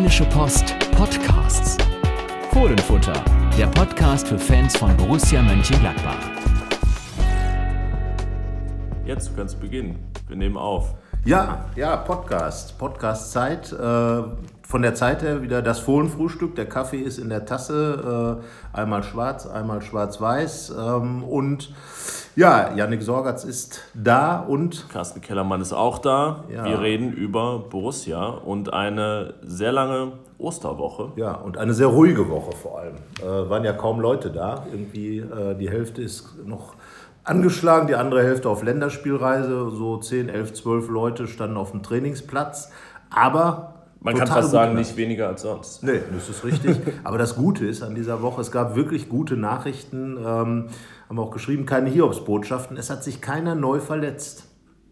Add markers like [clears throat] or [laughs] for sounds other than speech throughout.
Rheinische Post Podcasts. Fohlenfutter, der Podcast für Fans von Borussia Mönchengladbach. Jetzt, du kannst beginnen. Wir nehmen auf. Ja, ja, Podcast. Podcast-Zeit. Äh, von der Zeit her wieder das Fohlenfrühstück. Der Kaffee ist in der Tasse. Äh, einmal schwarz, einmal schwarz-weiß. Ähm, und ja, Yannick Sorgatz ist da und. Carsten Kellermann ist auch da. Ja. Wir reden über Borussia und eine sehr lange Osterwoche. Ja, und eine sehr ruhige Woche vor allem. Äh, waren ja kaum Leute da. Irgendwie äh, die Hälfte ist noch angeschlagen, die andere Hälfte auf Länderspielreise. So 10, 11, 12 Leute standen auf dem Trainingsplatz. Aber. Man kann fast sagen, nicht weniger als sonst. Nee, das ist richtig. [laughs] Aber das Gute ist an dieser Woche, es gab wirklich gute Nachrichten. Ähm, haben wir auch geschrieben, keine Hiobsbotschaften. Es hat sich keiner neu verletzt.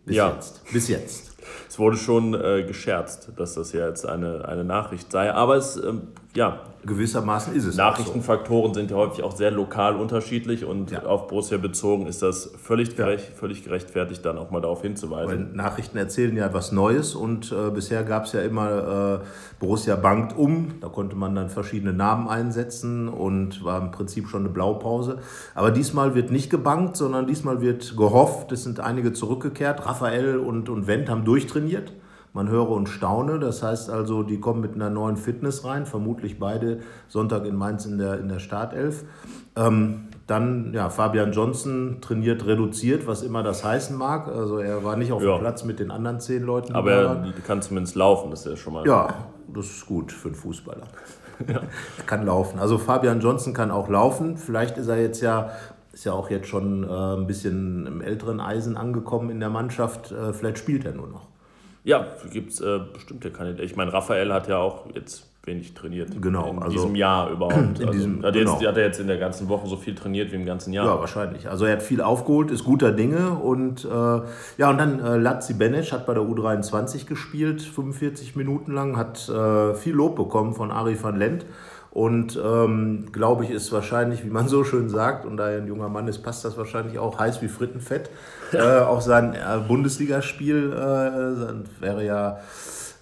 Bis Ja. jetzt. Bis jetzt. Es wurde schon äh, gescherzt, dass das ja jetzt eine, eine Nachricht sei. Aber es, ähm, ja, Gewissermaßen ist es. Nachrichtenfaktoren sind ja häufig auch sehr lokal unterschiedlich und Ja. auf Borussia bezogen ist das völlig, gerecht, völlig gerechtfertigt, dann auch mal darauf Weil hinzuweisen. Nachrichten erzählen ja was Neues und äh, bisher gab es ja immer äh, Borussia bangt um. Da konnte man dann verschiedene Namen einsetzen und war im Prinzip schon eine Blaupause. Aber diesmal wird nicht gebankt, sondern diesmal wird gehofft. Es sind einige zurückgekehrt. Raphael und, und Wendt haben durchtrainiert. Man höre und staune. Das heißt also, die kommen mit einer neuen Fitness rein. Vermutlich beide Sonntag in Mainz in der, in der Startelf. Ähm, dann, ja, Fabian Johnson trainiert reduziert, was immer das heißen mag. Also er war nicht auf Ja. dem Platz mit den anderen zehn Leuten. Aber er kann zumindest laufen, das ist ja schon mal. ja, das ist gut für einen Fußballer. [laughs] Er kann laufen. Also Fabian Johnson kann auch laufen. Vielleicht ist er jetzt ja, ist ja auch jetzt schon äh, ein bisschen im älteren Eisen angekommen in der Mannschaft. Äh, vielleicht spielt er nur noch. Ja, gibt es äh, bestimmte Kandidaten. Ich meine, Raphael hat ja auch jetzt wenig trainiert. Genau, In also- diesem Jahr überhaupt. [clears throat] In also, diesem- hat, jetzt, genau. hat er jetzt in der ganzen Woche so viel trainiert wie im ganzen Jahr. Ja, wahrscheinlich. Also er hat viel aufgeholt, ist guter Dinge und äh, ja, und dann äh, Lazzi Benesch hat bei der U23 gespielt, 45 Minuten lang, hat äh, viel Lob bekommen von Ari van Lent und ähm, glaube ich, ist wahrscheinlich, wie man so schön sagt, und da er ein junger Mann ist, passt das wahrscheinlich auch heiß wie Frittenfett. [laughs] äh, auch sein äh, Bundesligaspiel äh, wäre ja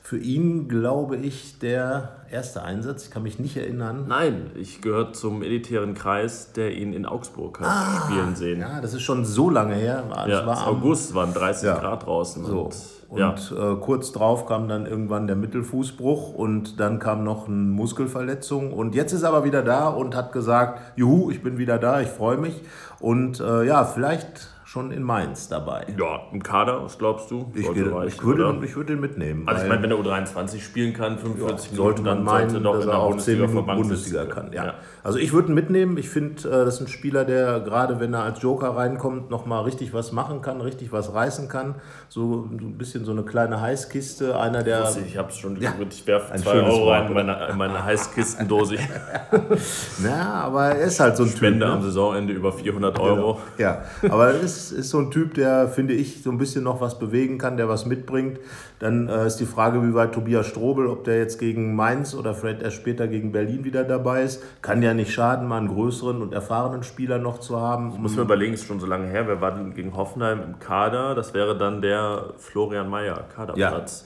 für ihn, glaube ich, der erste Einsatz. Ich kann mich nicht erinnern. Nein, ich gehöre zum elitären Kreis, der ihn in Augsburg hat spielen sehen. Ah, Ja, das ist schon so lange her. Das Ja, war August, waren 30 Ja. Grad draußen. So. Und, ja. Äh, kurz drauf kam dann irgendwann der Mittelfußbruch und dann kam noch eine Muskelverletzung. Und jetzt ist er aber wieder da und hat gesagt, juhu, ich bin wieder da, ich freue mich. Und äh, ja, vielleicht schon in Mainz dabei. ja, im Kader, was glaubst du? Ich, gehe- reichen, ich, würde, oder? ich würde ihn mitnehmen. Also ich meine, wenn er U23 spielen kann, 45 Minuten, sollte man dann meinen, sollte doch dass in der auch 10 Bundesliga Minuten Bundesliga ist. kann. Ja. Also ich würde ihn mitnehmen. Ich finde, äh, das ist ein Spieler, der gerade wenn er als Joker reinkommt, nochmal richtig was machen kann, richtig was reißen kann. So ein bisschen so eine kleine Heißkiste. Einer der... Also Ich habe es schon gespürt, ich werfe ein 2 schönes Euro Wort, rein in meine, in meine Heißkistendose. [laughs] [laughs] Na, aber er ist halt so ein Spende Typ. am Ne? Saisonende über 400 Euro. Ja, aber er ist, ist so ein Typ, der, finde ich, so ein bisschen noch was bewegen kann, der was mitbringt. Dann äh, ist die Frage, wie weit Tobias Strobel, ob der jetzt gegen Mainz oder vielleicht erst später gegen Berlin wieder dabei ist. Kann ja nicht schaden, mal einen größeren und erfahrenen Spieler noch zu haben. Muss man überlegen, ist schon so lange her. Wer war denn gegen Hoffenheim im Kader? Das wäre dann der Florian Mayer Kaderplatz.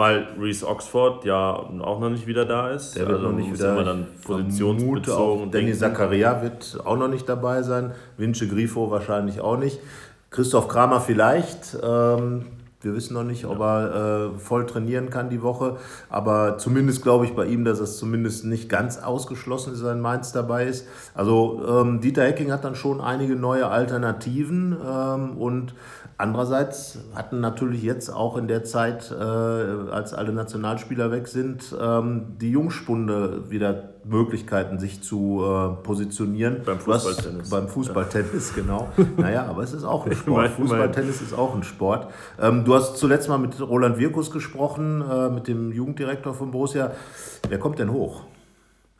Weil Reese Oxford ja auch noch nicht wieder da ist. Der wird also noch nicht wieder. immer dann positionsbezogen auch Danny. Zakaria wird auch noch nicht dabei sein. Vince Grifo wahrscheinlich auch nicht. Christoph Kramer vielleicht. Ähm, wir wissen noch nicht, ob er äh, voll trainieren kann die Woche. Aber zumindest glaube ich bei ihm, dass es zumindest nicht ganz ausgeschlossen ist, dass Mainz dabei ist. Also ähm, Dieter Hecking hat dann schon einige neue Alternativen. Ähm, und andererseits hatten natürlich jetzt auch in der Zeit, äh, als alle Nationalspieler weg sind, ähm, die Jungspunde wieder Möglichkeiten, sich zu äh, positionieren. Beim Fußballtennis. Beim Fußballtennis, genau. naja, aber es ist auch ein Sport. Fußballtennis ist auch ein Sport. Ähm, du hast zuletzt mal mit Roland Wirkus gesprochen, äh, mit dem Jugenddirektor von Borussia. Wer kommt denn hoch?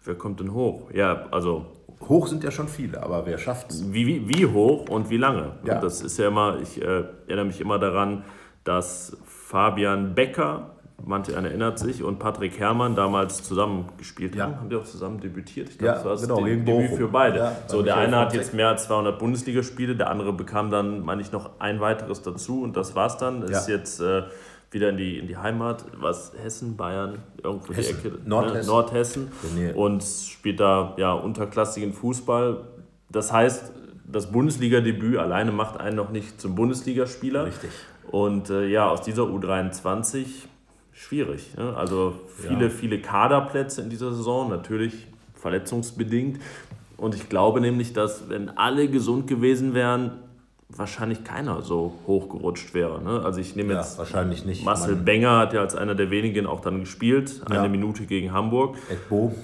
Wer kommt denn hoch? Ja, also Hoch sind ja schon viele, aber wer schafft's? wie, wie, wie hoch und wie lange? Ja. Und das ist ja immer, ich äh, erinnere mich immer daran, dass Fabian Becker, manche einer erinnert sich, und Patrick Herrmann damals zusammen gespielt Ja. haben. Haben die auch zusammen debütiert? Ich Ja, das war das genau, De- Debüt für beide. Ja, so, der eine hat jetzt mehr als 200 Bundesligaspiele, der andere bekam dann, meine ich, noch ein weiteres dazu und das war's dann. Ist jetzt äh, wieder in die, in die Heimat, was Hessen, Bayern, irgendwo Hessen. die Ecke, Nordhessen. Ne, Nordhessen und spielt da ja unterklassigen Fußball. Das heißt, das Bundesliga-Debüt alleine macht einen noch nicht zum Bundesligaspieler. Richtig. Und äh, ja, aus dieser U23 schwierig. Ne? Also viele, Ja. viele Kaderplätze in dieser Saison, natürlich verletzungsbedingt. Und ich glaube nämlich, dass wenn alle gesund gewesen wären, wahrscheinlich keiner so hochgerutscht wäre. Ne? Also ich nehme Ja, jetzt wahrscheinlich nicht. Marcel Man- Benger hat ja als einer der wenigen auch dann gespielt, eine Ja. Minute gegen Hamburg. Ekbo.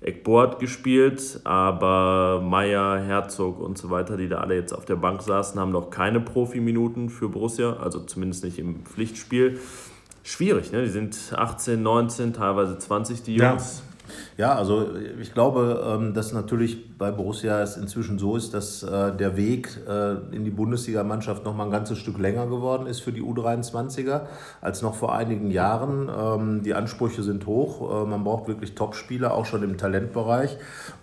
Ekbo hat gespielt, aber Meier, Herzog und so weiter, die da alle jetzt auf der Bank saßen, haben noch keine Profiminuten für Borussia, also zumindest nicht im Pflichtspiel. Schwierig, ne? Die sind 18, 19, teilweise 20, die. Jungs. Ja, also ich glaube, ähm, dass natürlich bei Borussia es inzwischen so ist, dass äh, der Weg äh, in die Bundesligamannschaft noch mal ein ganzes Stück länger geworden ist für die U23er als noch vor einigen Jahren. Ähm, Die Ansprüche sind hoch, äh, man braucht wirklich Topspieler, auch schon im Talentbereich.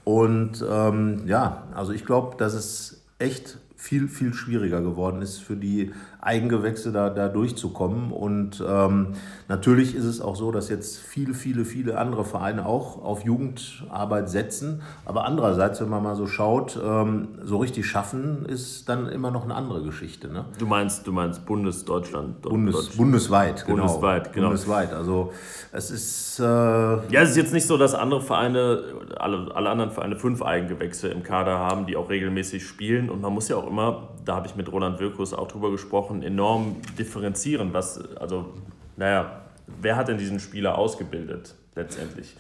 Und ähm, ja, also ich glaube, dass es echt viel, viel schwieriger geworden ist, für die Eigengewächse da, da durchzukommen. Und ähm, natürlich ist es auch so, dass jetzt viele, viele, viele andere Vereine auch auf Jugendarbeit setzen. Aber andererseits, wenn man mal so schaut, ähm, so richtig schaffen ist dann immer noch eine andere Geschichte. Ne? Du meinst, du meinst Bundesdeutschland. Bundes, Deutschland. bundesweit, genau. Bundesweit, genau. Bundesweit. Also es ist... Äh, Ja, es ist jetzt nicht so, dass andere Vereine, alle, alle anderen Vereine fünf Eigengewächse im Kader haben, die auch regelmäßig spielen. Und man muss ja auch immer, da habe ich mit Roland Wirkus auch drüber gesprochen, enorm differenzieren. Was, also, naja, wer hat denn diesen Spieler ausgebildet letztendlich?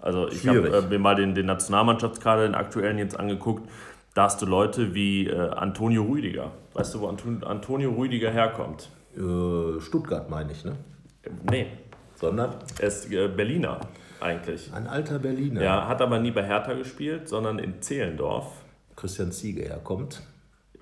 Also ich habe äh, mir mal den, den Nationalmannschaftskader, den aktuellen jetzt angeguckt. Da hast du Leute wie äh, Antonio Rüdiger. Weißt du, wo Anton, Antonio Rüdiger herkommt? äh, Stuttgart meine ich, ne? Nee, Sondern er ist äh, Berliner eigentlich. ein alter Berliner. Ja, hat aber nie bei Hertha gespielt, sondern in Zehlendorf. Christian Ziege herkommt.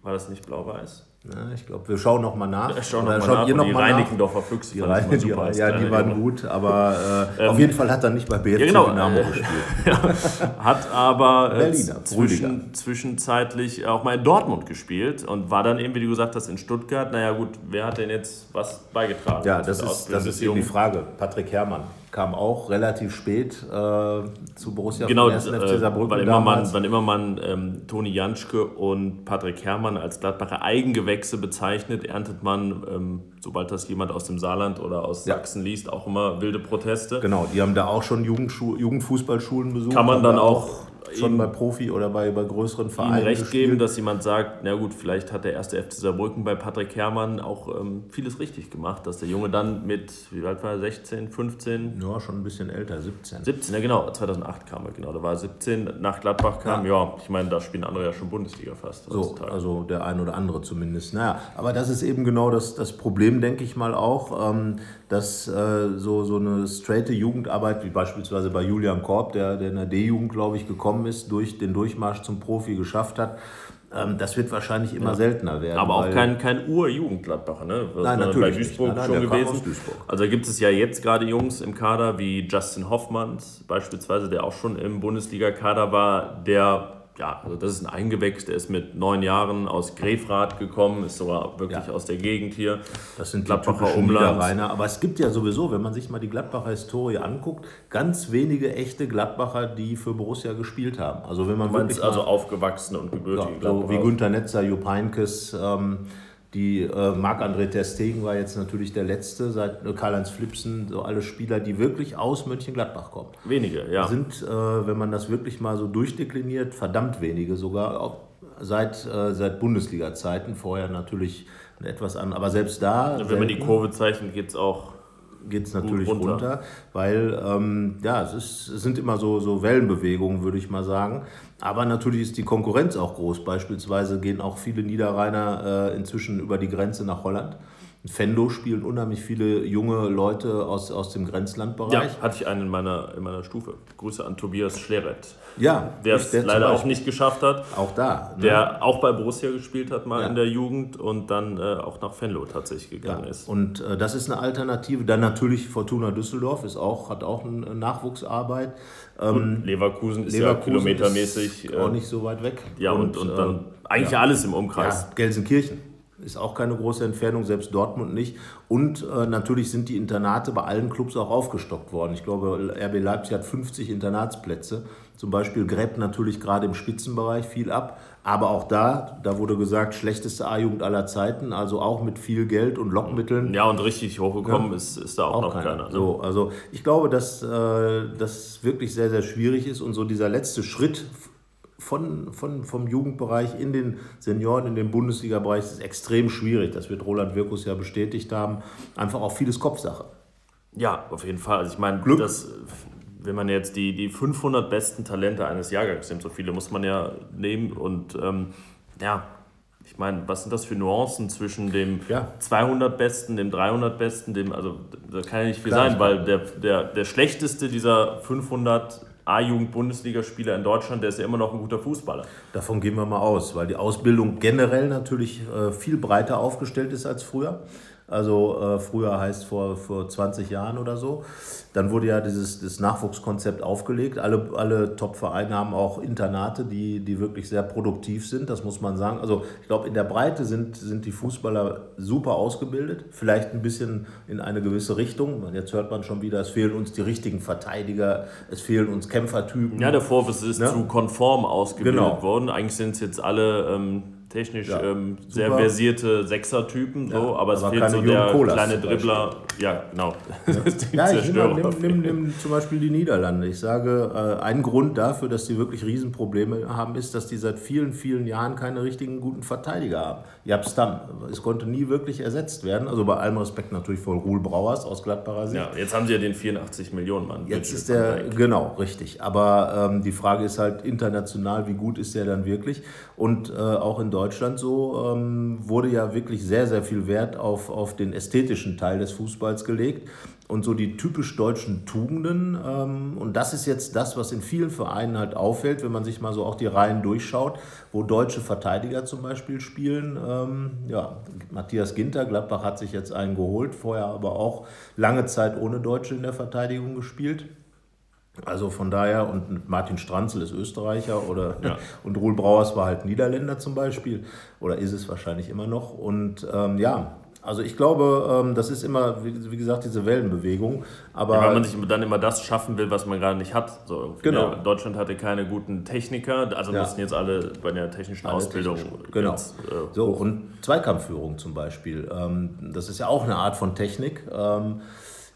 War das nicht blau-weiß? Ja, ich glaube, wir schauen noch mal nach. Ja, schauen noch mal schaut nach. ihr noch die mal? Reinickendorfer Füchse Die immer die, super ja, die waren gut, aber äh, auf jeden Fall hat er nicht bei BFC genau, Dynamo äh, [laughs] gespielt. [laughs] Hat aber äh, zwischen, zwischenzeitlich auch mal in Dortmund gespielt und war dann eben, wie du gesagt hast, in Stuttgart. Naja gut, wer hat denn jetzt was beigetragen? Ja, das ist, das ist eben die? Frage. Patrick Herrmann kam auch relativ spät äh, zu Borussia Genau, vom 1. FC äh, Saarbrücken wann immer man, wann immer man ähm, Toni Janschke und Patrick Herrmann als Gladbacher Eigengewächse bezeichnet, erntet man, ähm, sobald das jemand aus dem Saarland oder aus Ja. Sachsen liest, auch immer wilde Proteste. Genau, die haben da auch schon Jugendschu Jugendfußballschulen besucht. Kann man dann da auch schon bei Profi oder bei, bei größeren Ihnen Vereinen recht gespielt. geben, dass jemand sagt, na gut, vielleicht hat der erste FC Saarbrücken bei Patrick Herrmann auch ähm, vieles richtig gemacht, dass der Junge dann mit, wie alt war er, 16, 15, Ja, schon ein bisschen älter, 17. 17, ja genau, 2008 kam er, genau, da war er 17, nach Gladbach kam, ja, ich meine, da spielen andere ja schon Bundesliga fast So, heutzutage. also der ein oder andere zumindest. Naja, aber das ist eben genau das, das Problem, denke ich mal auch, ähm, dass äh, so, so eine straighte Jugendarbeit, wie beispielsweise bei Julian Korb, der, der in der D-Jugend, glaube ich, gekommen ist, durch den Durchmarsch zum Profi geschafft hat, ähm, das wird wahrscheinlich immer seltener werden. Aber auch kein, kein Ur-Jugendgladbacher, ne? Nein, Bei natürlich Duisburg nicht. Nein, schon nein, kam gewesen. Duisburg. Also gibt es ja jetzt gerade Jungs im Kader wie Justin Hoffmanns beispielsweise, der auch schon im Bundesliga-Kader war, der, ja, also das ist ein Eingewächs, der ist mit neun Jahren aus Grefrath gekommen, ist sogar wirklich Ja. aus der Gegend hier. Das sind Gladbacher Umland. Aber es gibt ja sowieso, wenn man sich mal die Gladbacher Historie anguckt, ganz wenige echte Gladbacher, die für Borussia gespielt haben. Also wenn man Du wirklich also mal, aufgewachsene und gebürtige ja, so wie. Günter Netzer, Jupp Heynckes, ähm, die äh, Marc-André Ter Stegen war jetzt natürlich der letzte, seit äh, Karl-Heinz Flipsen, so alle Spieler, die wirklich aus Mönchengladbach kommen. Wenige, ja. Sind, äh, wenn man das wirklich mal so durchdekliniert, verdammt wenige sogar, auch seit, äh, seit Bundesliga-Zeiten. Vorher natürlich etwas an, aber selbst da. Wenn man die selten Kurve zeichnet, geht es auch. Geht es natürlich runter. runter, weil ähm, ja, es, ist, es sind immer so, so Wellenbewegungen, würde ich mal sagen. Aber natürlich ist die Konkurrenz auch groß. Beispielsweise gehen auch viele Niederrheiner äh, inzwischen über die Grenze nach Holland. In Venlo spielen unheimlich viele junge Leute aus, aus dem Ja, Grenzlandbereich. hatte ich einen in meiner, in meiner Stufe. Grüße an Tobias Schleret, Ja, der es leider auch nicht geschafft hat. Auch da. ne? der auch bei Borussia gespielt hat, mal Ja. in der Jugend und dann äh, auch nach Venlo tatsächlich gegangen Ja, ist. und äh, das ist eine Alternative. Dann natürlich Fortuna Düsseldorf ist auch, hat auch eine Nachwuchsarbeit. Ähm, Leverkusen ist Leverkusen ja kilometermäßig. ist äh, auch nicht so weit weg. ja, und, und, äh, dann eigentlich ja. alles im Umkreis. Ja, Gelsenkirchen ist auch keine große Entfernung, selbst Dortmund nicht. Und äh, natürlich sind die Internate bei allen Clubs auch aufgestockt worden. Ich glaube, RB Leipzig hat 50 Internatsplätze. Zum Beispiel gräbt natürlich gerade im Spitzenbereich viel ab. Aber auch da, da wurde gesagt, schlechteste A-Jugend aller Zeiten, also auch mit viel Geld und Lockmitteln. Ja, und richtig hochgekommen ja, ist, ist da auch, auch noch keiner. keiner ne? so, also ich glaube, dass äh, das wirklich sehr, sehr schwierig ist und so dieser letzte Schritt von, von, vom Jugendbereich in den Senioren, in den Bundesliga-Bereich ist extrem schwierig. Das wird Roland Wirkus ja bestätigt haben. Einfach auch vieles Kopfsache. Ja, auf jeden Fall. Also ich meine, Glück. Das, wenn man jetzt die, die 500 besten Talente eines Jahrgangs nimmt, so viele muss man ja nehmen und ähm, ja, ich meine, was sind das für Nuancen zwischen dem ja. 200 Besten, dem 300 Besten, dem, also da kann ja nicht viel Klar, sein, weil der, der, der schlechteste dieser 500 A-Jugend-Bundesligaspieler in Deutschland, der ist ja immer noch ein guter Fußballer. Davon gehen wir mal aus, weil die Ausbildung generell natürlich äh, viel breiter aufgestellt ist als früher. Also äh, früher heißt vor, vor 20 Jahren oder so. Dann wurde ja dieses das Nachwuchskonzept aufgelegt. Alle, alle Top-Vereine haben auch Internate, die, die wirklich sehr produktiv sind, das muss man sagen. Also ich glaube, in der Breite sind, sind die Fußballer super ausgebildet, vielleicht ein bisschen in eine gewisse Richtung. Jetzt hört man schon wieder, es fehlen uns die richtigen Verteidiger, es fehlen uns Kämpfertypen. Ja, der Vorwurf ist ne? zu konform ausgebildet genau. worden. Eigentlich sind es jetzt alle... Ähm technisch ja, ähm, sehr versierte Sechser-Typen, so, ja, aber es fehlt so der Colas kleine Dribbler. Ja, genau. Ja, [laughs] ja ich nimm, nimm, nimm, zum Beispiel die Niederlande. Ich sage, äh, ein Grund dafür, dass die wirklich Riesenprobleme haben, ist, dass die seit vielen, vielen Jahren keine richtigen guten Verteidiger haben. Jabstam, es konnte nie wirklich ersetzt werden. Also bei allem Respekt natürlich vor Ruhl Brauers aus Gladbacher Sicht. Ja, jetzt haben sie ja den 84 Millionen Mann. Jetzt ist der, genau, richtig. Aber ähm, die Frage ist halt international, wie gut ist der dann wirklich? Und äh, auch in Deutschland Deutschland so, ähm, wurde ja wirklich sehr, sehr viel Wert auf, auf den ästhetischen Teil des Fußballs gelegt und so die typisch deutschen Tugenden. Ähm, und das ist jetzt das, was in vielen Vereinen halt auffällt, wenn man sich mal so auch die Reihen durchschaut, wo deutsche Verteidiger zum Beispiel spielen. Ähm, ja, Matthias Ginter, Gladbach hat sich jetzt einen geholt, vorher aber auch lange Zeit ohne Deutsche in der Verteidigung gespielt. Also von daher, und Martin Stranzel ist Österreicher oder ja. [laughs] und Ruhl Brauers war halt Niederländer zum Beispiel, oder ist es wahrscheinlich immer noch. Und ähm, ja, also ich glaube, ähm, das ist immer, wie, gesagt, diese Wellenbewegung. Aber ja, weil man sich dann immer das schaffen will, was man gerade nicht hat. So, genau. Ja, Deutschland hatte keine guten Techniker, also ja. mussten jetzt alle bei der technischen alle Ausbildung. Technisch, genau. Jetzt, äh, so, und Zweikampfführung zum Beispiel. Ähm, das ist ja auch eine Art von Technik.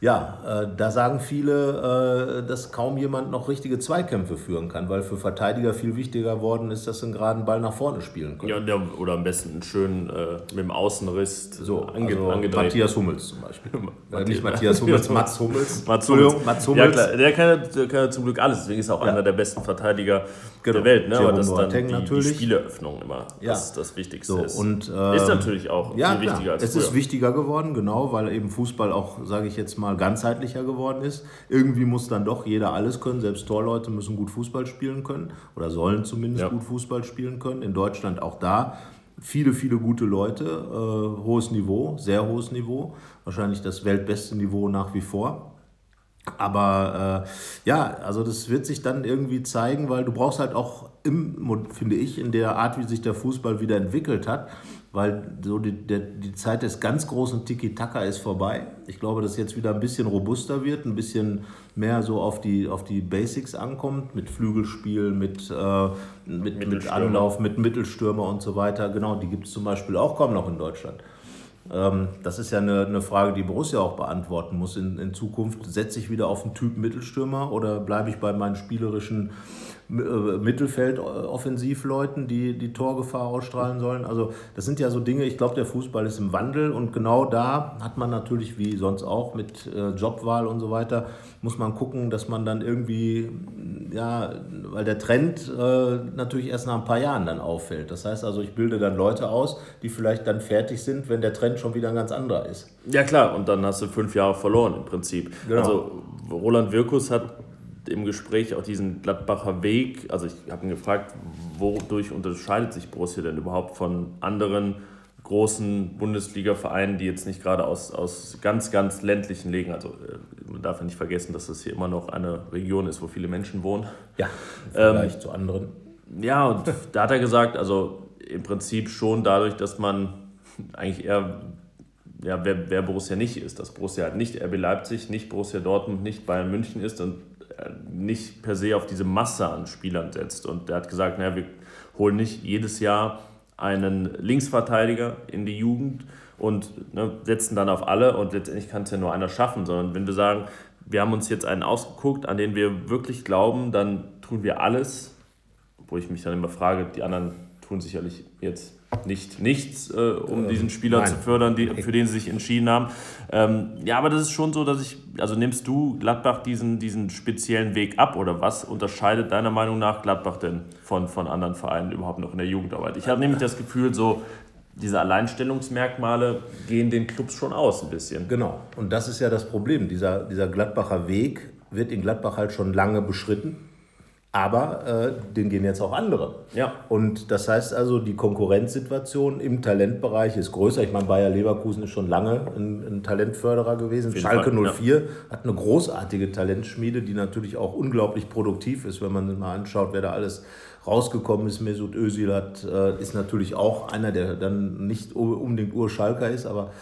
Ähm, ja, äh, da sagen viele, äh, dass kaum jemand noch richtige Zweikämpfe führen kann, weil für Verteidiger viel wichtiger geworden ist, dass sie einen geraden Ball nach vorne spielen können. Ja, der, oder am besten einen schönen äh, mit dem Außenriss so, ange also angedreht. Matthias Hummels zum Beispiel. Matthias, [laughs] nicht Matthias Hummels, [laughs] Mats Hummels. Mats Hummels. Mats Hummels. Ja, klar, der kann, der kann zum Glück alles, deswegen ist er auch ja. einer der besten Verteidiger genau. der Welt. Ne? Aber das dann die, natürlich. die Spieleröffnung immer ja. das, das Wichtigste so, ist. Und, äh, ist natürlich auch ja, viel wichtiger als Es früher. ist wichtiger geworden, genau, weil eben Fußball auch, sage ich jetzt mal, ganzheitlicher geworden ist. Irgendwie muss dann doch jeder alles können. Selbst Torleute müssen gut Fußball spielen können oder sollen zumindest ja. gut Fußball spielen können. In Deutschland auch da viele, viele gute Leute, äh, hohes Niveau, sehr hohes Niveau, wahrscheinlich das weltbeste Niveau nach wie vor. Aber äh, ja, also das wird sich dann irgendwie zeigen, weil du brauchst halt auch, im, finde ich, in der Art, wie sich der Fußball wieder entwickelt hat, weil so die, der, die Zeit des ganz großen Tiki-Taka ist vorbei. Ich glaube, dass jetzt wieder ein bisschen robuster wird, ein bisschen mehr so auf die, auf die Basics ankommt, mit Flügelspiel, mit, äh, mit, mit Anlauf, mit Mittelstürmer und so weiter. Genau, die gibt es zum Beispiel auch kaum noch in Deutschland. Ähm, das ist ja eine, eine Frage, die Borussia auch beantworten muss in, in Zukunft. Setze ich wieder auf einen Typ Mittelstürmer oder bleibe ich bei meinen spielerischen Mittelfeld-Offensivleuten, die die Torgefahr ausstrahlen sollen. Also das sind ja so Dinge, ich glaube, der Fußball ist im Wandel und genau da hat man natürlich, wie sonst auch mit äh, Jobwahl und so weiter, muss man gucken, dass man dann irgendwie, ja, weil der Trend äh, natürlich erst nach ein paar Jahren dann auffällt. Das heißt also, ich bilde dann Leute aus, die vielleicht dann fertig sind, wenn der Trend schon wieder ein ganz anderer ist. Ja klar, und dann hast du fünf Jahre verloren im Prinzip. Genau. Also Roland Wirkus hat im Gespräch auch diesen Gladbacher Weg, also ich habe ihn gefragt, wodurch unterscheidet sich Borussia denn überhaupt von anderen großen Bundesliga-Vereinen, die jetzt nicht gerade aus, aus ganz, ganz ländlichen Legen, also äh, man darf ja nicht vergessen, dass das hier immer noch eine Region ist, wo viele Menschen wohnen. Ja, vielleicht ähm, zu anderen. Ja, und da hat er gesagt, also im Prinzip schon dadurch, dass man eigentlich eher, ja, wer, wer Borussia nicht ist. Dass Borussia halt nicht RB Leipzig, nicht Borussia Dortmund, nicht Bayern München ist und äh, nicht per se auf diese Masse an Spielern setzt. Und er hat gesagt, naja, wir holen nicht jedes Jahr einen Linksverteidiger in die Jugend und ne, setzen dann auf alle und letztendlich kann es ja nur einer schaffen, sondern wenn wir sagen, wir haben uns jetzt einen ausgeguckt, an den wir wirklich glauben, dann tun wir alles, wo ich mich dann immer frage, die anderen tun sicherlich jetzt nicht nichts, äh, um ähm, diesen Spieler nein. zu fördern, die, für den sie sich entschieden haben. Ähm, ja, aber das ist schon so, dass ich, also nimmst du Gladbach diesen, diesen speziellen Weg ab oder was unterscheidet deiner Meinung nach Gladbach denn von, von anderen Vereinen überhaupt noch in der Jugendarbeit? Ich habe nämlich das Gefühl, so diese Alleinstellungsmerkmale gehen den Clubs schon aus ein bisschen. Genau, und das ist ja das Problem. Dieser, dieser Gladbacher Weg wird in Gladbach halt schon lange beschritten. Aber äh, den gehen jetzt auch andere. Ja. Und das heißt also, die Konkurrenzsituation im Talentbereich ist größer. Ich meine, Bayer Leverkusen ist schon lange ein, ein Talentförderer gewesen. Schalke Fall, 04 ja. hat eine großartige Talentschmiede, die natürlich auch unglaublich produktiv ist, wenn man mal anschaut, wer da alles rausgekommen ist. Mesut Özil hat, äh, ist natürlich auch einer, der dann nicht unbedingt Urschalker ist, aber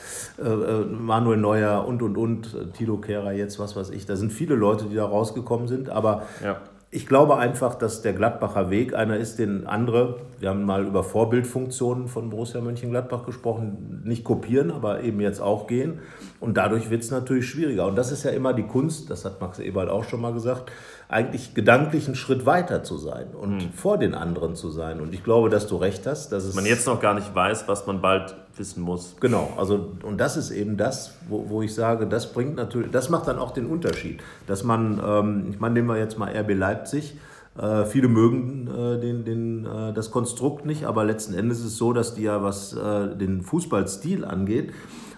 äh, äh, Manuel Neuer und, und, und, Tilo Kehrer jetzt, was weiß ich. Da sind viele Leute, die da rausgekommen sind, aber ja. Ich glaube einfach, dass der Gladbacher Weg einer ist, den andere, wir haben mal über Vorbildfunktionen von Borussia Mönchengladbach gesprochen, nicht kopieren, aber eben jetzt auch gehen. Und dadurch wird es natürlich schwieriger. Und das ist ja immer die Kunst, das hat Max Eberl auch schon mal gesagt, eigentlich gedanklich einen Schritt weiter zu sein und hm. vor den anderen zu sein. Und ich glaube, dass du recht hast. Dass es man jetzt noch gar nicht weiß, was man bald wissen muss. Genau, also und das ist eben das, wo, wo ich sage, das bringt natürlich, das macht dann auch den Unterschied. Dass man, ähm, ich meine, nehmen wir jetzt mal RB Leipzig. Äh, viele mögen äh, den, den, äh, das Konstrukt nicht, aber letzten Endes ist es so, dass die ja, was äh, den Fußballstil angeht,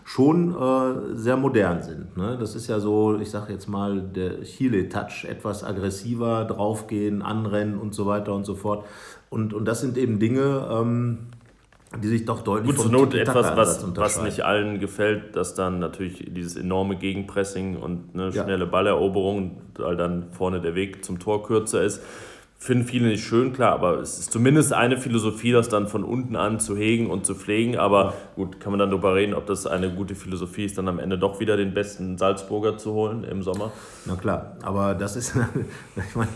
schon äh, sehr modern sind. Ne? Das ist ja so, ich sage jetzt mal, der Chile-Touch, etwas aggressiver draufgehen, anrennen und so weiter und so fort. Und, und das sind eben Dinge, ähm, die sich doch deutlich Gut, zur Not etwas, was, was nicht allen gefällt, dass dann natürlich dieses enorme Gegenpressing und eine schnelle ja. Balleroberung, weil dann vorne der Weg zum Tor kürzer ist finden viele nicht schön, klar, aber es ist zumindest eine Philosophie, das dann von unten an zu hegen und zu pflegen. Aber gut, kann man dann darüber reden, ob das eine gute Philosophie ist, dann am Ende doch wieder den besten Salzburger zu holen im Sommer. Na klar, aber das ist, [laughs] ich meine,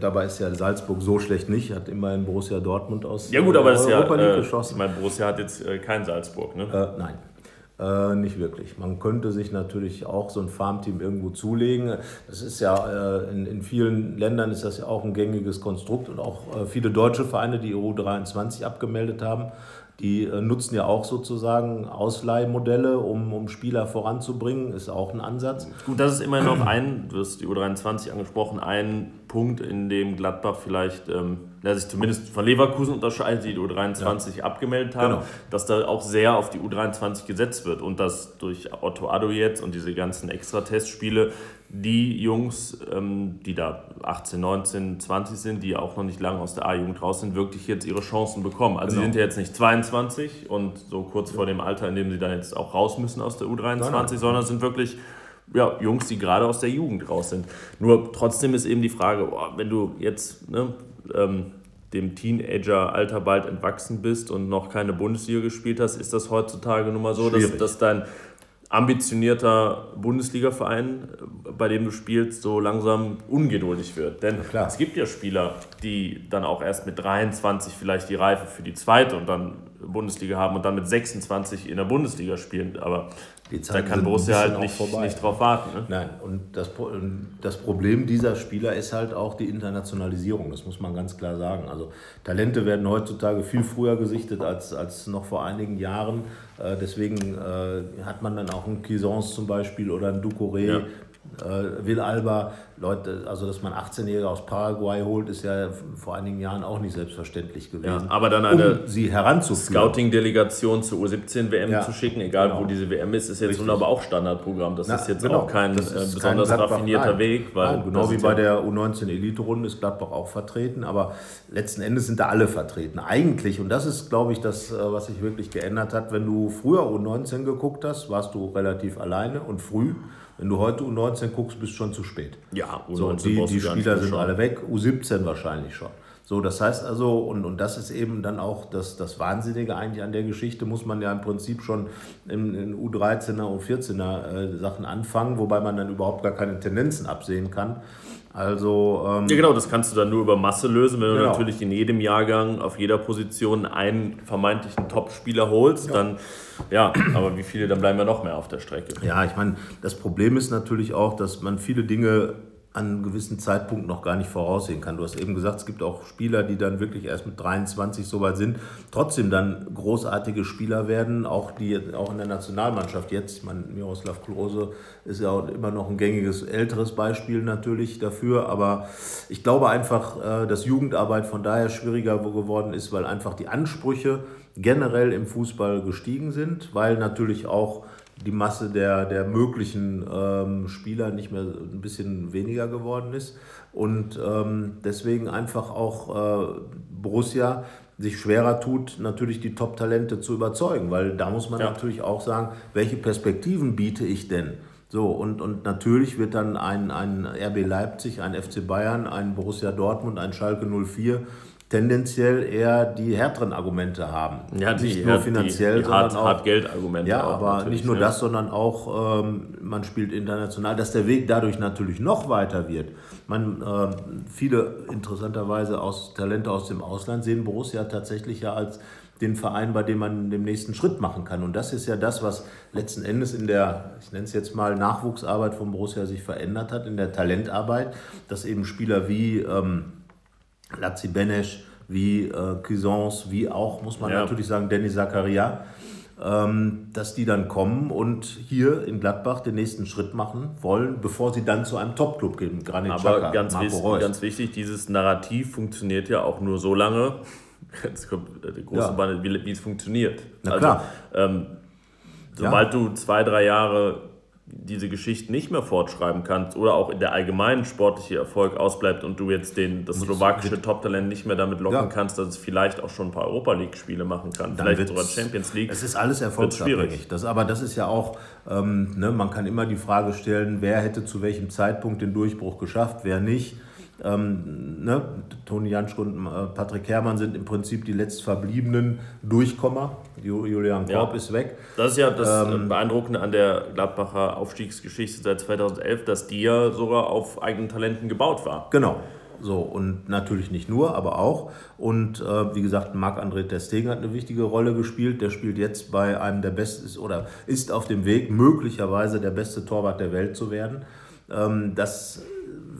dabei ist ja Salzburg so schlecht nicht, hat immerhin Borussia Dortmund aus Ja gut, aber das ist ja, äh, ich meine, Borussia hat jetzt äh, kein Salzburg, ne? Äh, nein. Äh, nicht wirklich. Man könnte sich natürlich auch so ein Farmteam irgendwo zulegen. Das ist ja äh, in, in vielen Ländern ist das ja auch ein gängiges Konstrukt und auch äh, viele deutsche Vereine, die EU23 abgemeldet haben, die äh, nutzen ja auch sozusagen Ausleihmodelle, um, um Spieler voranzubringen, ist auch ein Ansatz. Gut, das ist immerhin noch ein, du hast die U23 angesprochen, ein Punkt, in dem Gladbach vielleicht, ähm, der sich zumindest von Leverkusen unterscheidet, die die U23 ja. abgemeldet haben, genau. dass da auch sehr auf die U23 gesetzt wird und dass durch Otto Addo jetzt und diese ganzen Extra-Testspiele die Jungs, ähm, die da 18, 19, 20 sind, die auch noch nicht lange aus der A-Jugend raus sind, wirklich jetzt ihre Chancen bekommen. Also genau. sie sind ja jetzt nicht 22 und so kurz vor dem Alter, in dem sie dann jetzt auch raus müssen aus der U23, nein, nein. sondern sind wirklich ja, Jungs, die gerade aus der Jugend raus sind. Nur trotzdem ist eben die Frage, boah, wenn du jetzt ne, ähm, dem Teenager-Alter bald entwachsen bist und noch keine Bundesliga gespielt hast, ist das heutzutage nun mal so, dass, dass dein ambitionierter Bundesliga-Verein, bei dem du spielst, so langsam ungeduldig wird. Denn es gibt ja Spieler, die dann auch erst mit 23 vielleicht die Reife für die zweite und dann Bundesliga haben und dann mit 26 in der Bundesliga spielen. Aber da kann Borussia halt nicht, nicht drauf warten. Ne? Nein, und das, das Problem dieser Spieler ist halt auch die Internationalisierung. Das muss man ganz klar sagen. Also Talente werden heutzutage viel früher gesichtet als, als noch vor einigen Jahren. Äh, deswegen äh, hat man dann auch einen Cuisance zum Beispiel oder einen Ducouré, ja. Äh, Will Alba, Leute, also dass man 18-Jährige aus Paraguay holt, ist ja vor einigen Jahren auch nicht selbstverständlich gewesen. Ja, aber dann eine um sie heranzuführen. Scouting-Delegation zur U17-WM ja, zu schicken, egal genau. wo diese WM ist, ist jetzt nun aber auch Standardprogramm. Das Na, ist jetzt genau. auch kein äh, besonders kein raffinierter nein. Weg. Weil nein, genau wie bei der U19-Elite-Runde ist Gladbach auch vertreten, aber letzten Endes sind da alle vertreten. Eigentlich, und das ist, glaube ich, das, äh, was sich wirklich geändert hat, wenn du früher U19 geguckt hast, warst du relativ alleine und früh. Wenn du heute U19 guckst, bist du schon zu spät. Ja, U19 so, die, die Spieler sind alle weg, U17 wahrscheinlich schon. So, das heißt also, und, und das ist eben dann auch das, das Wahnsinnige eigentlich an der Geschichte, muss man ja im Prinzip schon in, in U13er und 14er äh, Sachen anfangen, wobei man dann überhaupt gar keine Tendenzen absehen kann. Also, ähm, ja, genau, das kannst du dann nur über Masse lösen. Wenn genau. du natürlich in jedem Jahrgang auf jeder Position einen vermeintlichen Top-Spieler holst, ja. dann, ja, aber wie viele, dann bleiben ja noch mehr auf der Strecke. Ja, ich meine, das Problem ist natürlich auch, dass man viele Dinge an einem gewissen Zeitpunkt noch gar nicht voraussehen kann. Du hast eben gesagt, es gibt auch Spieler, die dann wirklich erst mit 23 so weit sind, trotzdem dann großartige Spieler werden, auch die auch in der Nationalmannschaft jetzt. Ich meine, Miroslav Klose ist ja auch immer noch ein gängiges älteres Beispiel natürlich dafür, aber ich glaube einfach, äh, dass Jugendarbeit von daher schwieriger geworden ist, weil einfach die Ansprüche generell im Fußball gestiegen sind, weil natürlich auch die Masse der, der möglichen ähm, Spieler nicht mehr ein bisschen weniger geworden ist. Und ähm, deswegen einfach auch äh, Borussia sich schwerer tut, natürlich die Top-Talente zu überzeugen, weil da muss man ja. natürlich auch sagen, welche Perspektiven biete ich denn? So, und, und natürlich wird dann ein, ein RB Leipzig, ein FC Bayern, ein Borussia Dortmund, ein Schalke 04 tendenziell eher die härteren Argumente haben. Ja, die, nicht nur finanziell, die, die sondern hart, auch hart Geldargumente. Ja, aber nicht nur ne? das, sondern auch ähm, man spielt international, dass der Weg dadurch natürlich noch weiter wird. Man, äh, viele interessanterweise aus Talente aus dem Ausland sehen Borussia tatsächlich ja als den Verein, bei dem man den nächsten Schritt machen kann. Und das ist ja das, was letzten Endes in der, ich nenne es jetzt mal, Nachwuchsarbeit von Borussia sich verändert hat, in der Talentarbeit, dass eben Spieler wie ähm, Lazzi Benesch, wie äh, Cuisance, wie auch, muss man ja. natürlich sagen, Danny Zakaria, ähm, dass die dann kommen und hier in Gladbach den nächsten Schritt machen wollen, bevor sie dann zu einem Top-Club gehen. Granit Aber Xhaka, ganz, wichtig, ganz wichtig, dieses Narrativ funktioniert ja auch nur so lange, [laughs] jetzt kommt die große ja. Bande, wie, wie, es funktioniert. Na also, klar. Ähm, sobald ja. du zwei, drei Jahre diese Geschichten nicht mehr fortschreiben kannst oder auch in der allgemeinen sportliche Erfolg ausbleibt und du jetzt den, das slowakische Top-Talent nicht mehr damit locken ja. kannst, dass es vielleicht auch schon ein paar Europa League-Spiele machen kann, Dann vielleicht sogar Champions League. Es ist alles erfolgsabhängig. Das, aber das ist ja auch, ähm, ne, man kann immer die Frage stellen, wer hätte zu welchem Zeitpunkt den Durchbruch geschafft, wer nicht. Ähm, ne? Toni Janschke und äh, Patrick Herrmann sind im Prinzip die letztverbliebenen Durchkommer. Julian Korb ja. ist weg. Das ist ja das ähm, Beeindruckende an der Gladbacher Aufstiegsgeschichte seit 2011, dass die ja sogar auf eigenen Talenten gebaut war. Genau. So, und natürlich nicht nur, aber auch. Und äh, wie gesagt, Marc-André Testegen hat eine wichtige Rolle gespielt. Der spielt jetzt bei einem der besten oder ist auf dem Weg, möglicherweise der beste Torwart der Welt zu werden. Ähm, das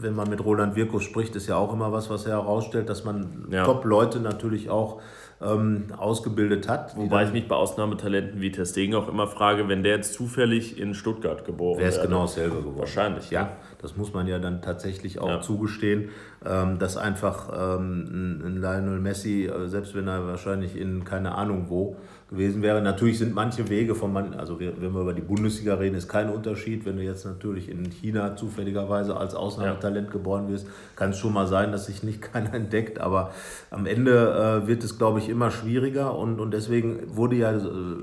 wenn man mit Roland Wirkus spricht, ist ja auch immer was, was er herausstellt, dass man ja. Top-Leute natürlich auch ähm, ausgebildet hat. Wobei ich mich bei Ausnahmetalenten wie Testegen auch immer frage, wenn der jetzt zufällig in Stuttgart geboren wäre. Wäre es genau dasselbe geworden. Wahrscheinlich. Ja, das muss man ja dann tatsächlich auch ja. zugestehen, ähm, dass einfach ähm, ein Lionel Messi, äh, selbst wenn er wahrscheinlich in keine Ahnung wo gewesen wäre. Natürlich sind manche Wege von man, also wenn wir über die Bundesliga reden, ist kein Unterschied. Wenn du jetzt natürlich in China zufälligerweise als Ausnahmetalent geboren wirst, kann es schon mal sein, dass sich nicht [laughs] keiner entdeckt. Aber am Ende äh, wird es, glaube ich, immer schwieriger und, und deswegen wurde ja, äh,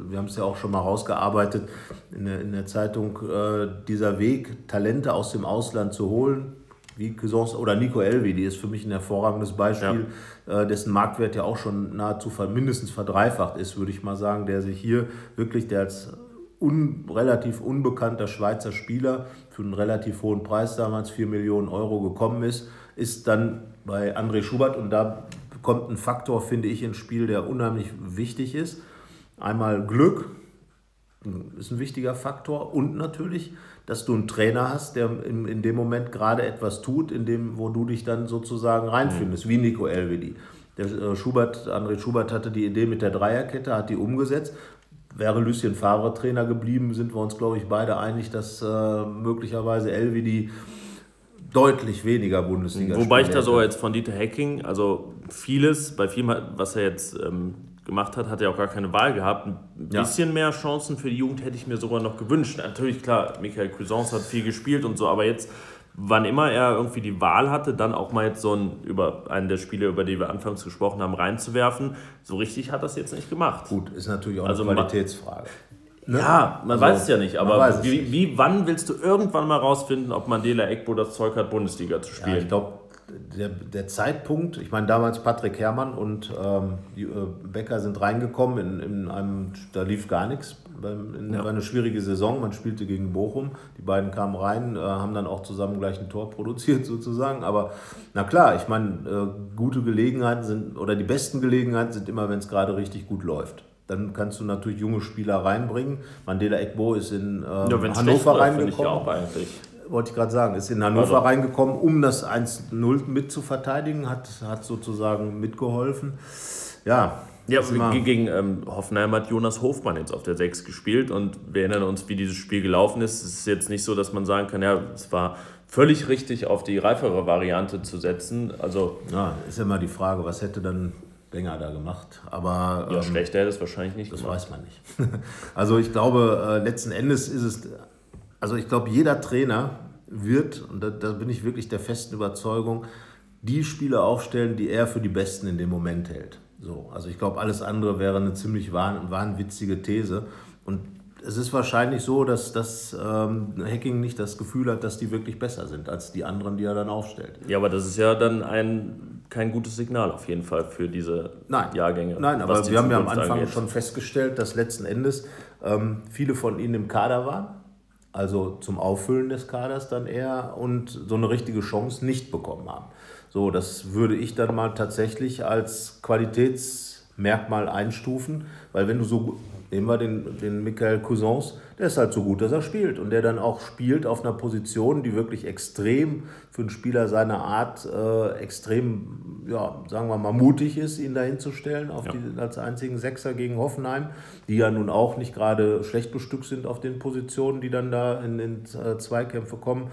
wir haben es ja auch schon mal rausgearbeitet in der, in der Zeitung, äh, dieser Weg, Talente aus dem Ausland zu holen wie Cousins oder Nico Elvi, die ist für mich ein hervorragendes Beispiel, ja. äh, dessen Marktwert ja auch schon nahezu mindestens verdreifacht ist, würde ich mal sagen, der sich hier wirklich, der als un, relativ unbekannter Schweizer Spieler für einen relativ hohen Preis damals, 4 Millionen Euro gekommen ist, ist dann bei André Schubert und da kommt ein Faktor, finde ich, ins Spiel, der unheimlich wichtig ist. Einmal Glück, ist ein wichtiger Faktor und natürlich dass du einen Trainer hast, der in, in dem Moment gerade etwas tut, in dem, wo du dich dann sozusagen reinfindest, mhm. wie Nico Elvedi. Der äh, Schubert, André Schubert hatte die Idee mit der Dreierkette, hat die umgesetzt. Wäre Lucien Favre Trainer geblieben, sind wir uns, glaube ich, beide einig, dass äh, möglicherweise Elvedi deutlich weniger Bundesliga Wobei ich da so jetzt von Dieter Hacking, also vieles, bei vielem, was er jetzt ähm, gemacht hat, hat er auch gar keine Wahl gehabt. Ein ja. bisschen mehr Chancen für die Jugend hätte ich mir sogar noch gewünscht. Natürlich, klar, Michael Cuisance hat viel gespielt und so, aber jetzt, wann immer er irgendwie die Wahl hatte, dann auch mal jetzt so ein, über einen der Spiele, über die wir anfangs gesprochen haben, reinzuwerfen, so richtig hat das jetzt nicht gemacht. Gut, ist natürlich auch also eine Qualitätsfrage. Ne? Ja, man also, weiß es ja nicht, aber wie, wie, wann willst du irgendwann mal rausfinden, ob Mandela Egbo das Zeug hat, Bundesliga zu spielen? Ja, ich glaube, der, der Zeitpunkt, ich meine damals Patrick Herrmann und ähm, die, äh, Becker sind reingekommen in, in einem, da lief gar nichts. In, ja. War eine schwierige Saison, man spielte gegen Bochum, die beiden kamen rein, äh, haben dann auch zusammen gleich ein Tor produziert [laughs] sozusagen. Aber na klar, ich meine, äh, gute Gelegenheiten sind, oder die besten Gelegenheiten sind immer, wenn es gerade richtig gut läuft. Dann kannst du natürlich junge Spieler reinbringen. Mandela Ekbo ist in ähm, ja, Hannover reingekommen. Ich auch eigentlich wollte ich gerade sagen, ist in Hannover also. reingekommen, um das 1-0 mit zu verteidigen, hat, hat sozusagen mitgeholfen. Ja. Ja, gegen ähm, Hoffenheim hat Jonas Hofmann jetzt auf der 6 gespielt und wir erinnern uns, wie dieses Spiel gelaufen ist. Es ist jetzt nicht so, dass man sagen kann, ja, es war völlig richtig, auf die reifere Variante zu setzen. Also, ja, ist ja immer die Frage, was hätte dann Wenger da gemacht. Aber, ja, ähm, schlechter hätte es wahrscheinlich nicht Das gemacht. weiß man nicht. [laughs] also ich glaube, äh, letzten Endes ist es also ich glaube, jeder Trainer wird, und da, da, bin ich wirklich der festen Überzeugung, die Spieler aufstellen, die er für die Besten in dem Moment hält. So, also ich glaube, alles andere wäre eine ziemlich wahn, wahnwitzige These. Und es ist wahrscheinlich so, dass, dass ähm, Hacking nicht das Gefühl hat, dass die wirklich besser sind als die anderen, die er dann aufstellt. Ja, aber das ist ja dann ein, kein gutes Signal auf jeden Fall für diese Nein. Jahrgänge. Nein, aber wir haben ja am Anfang angeht. schon festgestellt, dass letzten Endes ähm, viele von ihnen im Kader waren also zum Auffüllen des Kaders dann eher und so eine richtige Chance nicht bekommen haben. So, das würde ich dann mal tatsächlich als Qualitätsmerkmal einstufen, weil wenn du so Nehmen wir den, den Michael Cousins, der ist halt so gut, dass er spielt. Und der dann auch spielt auf einer Position, die wirklich extrem für einen Spieler seiner Art äh, extrem, ja, sagen wir mal, mutig ist, ihn dahin zu stellen auf ja. die, als einzigen Sechser gegen Hoffenheim, die ja nun auch nicht gerade schlecht bestückt sind auf den Positionen, die dann da in, in äh, Zweikämpfe kommen.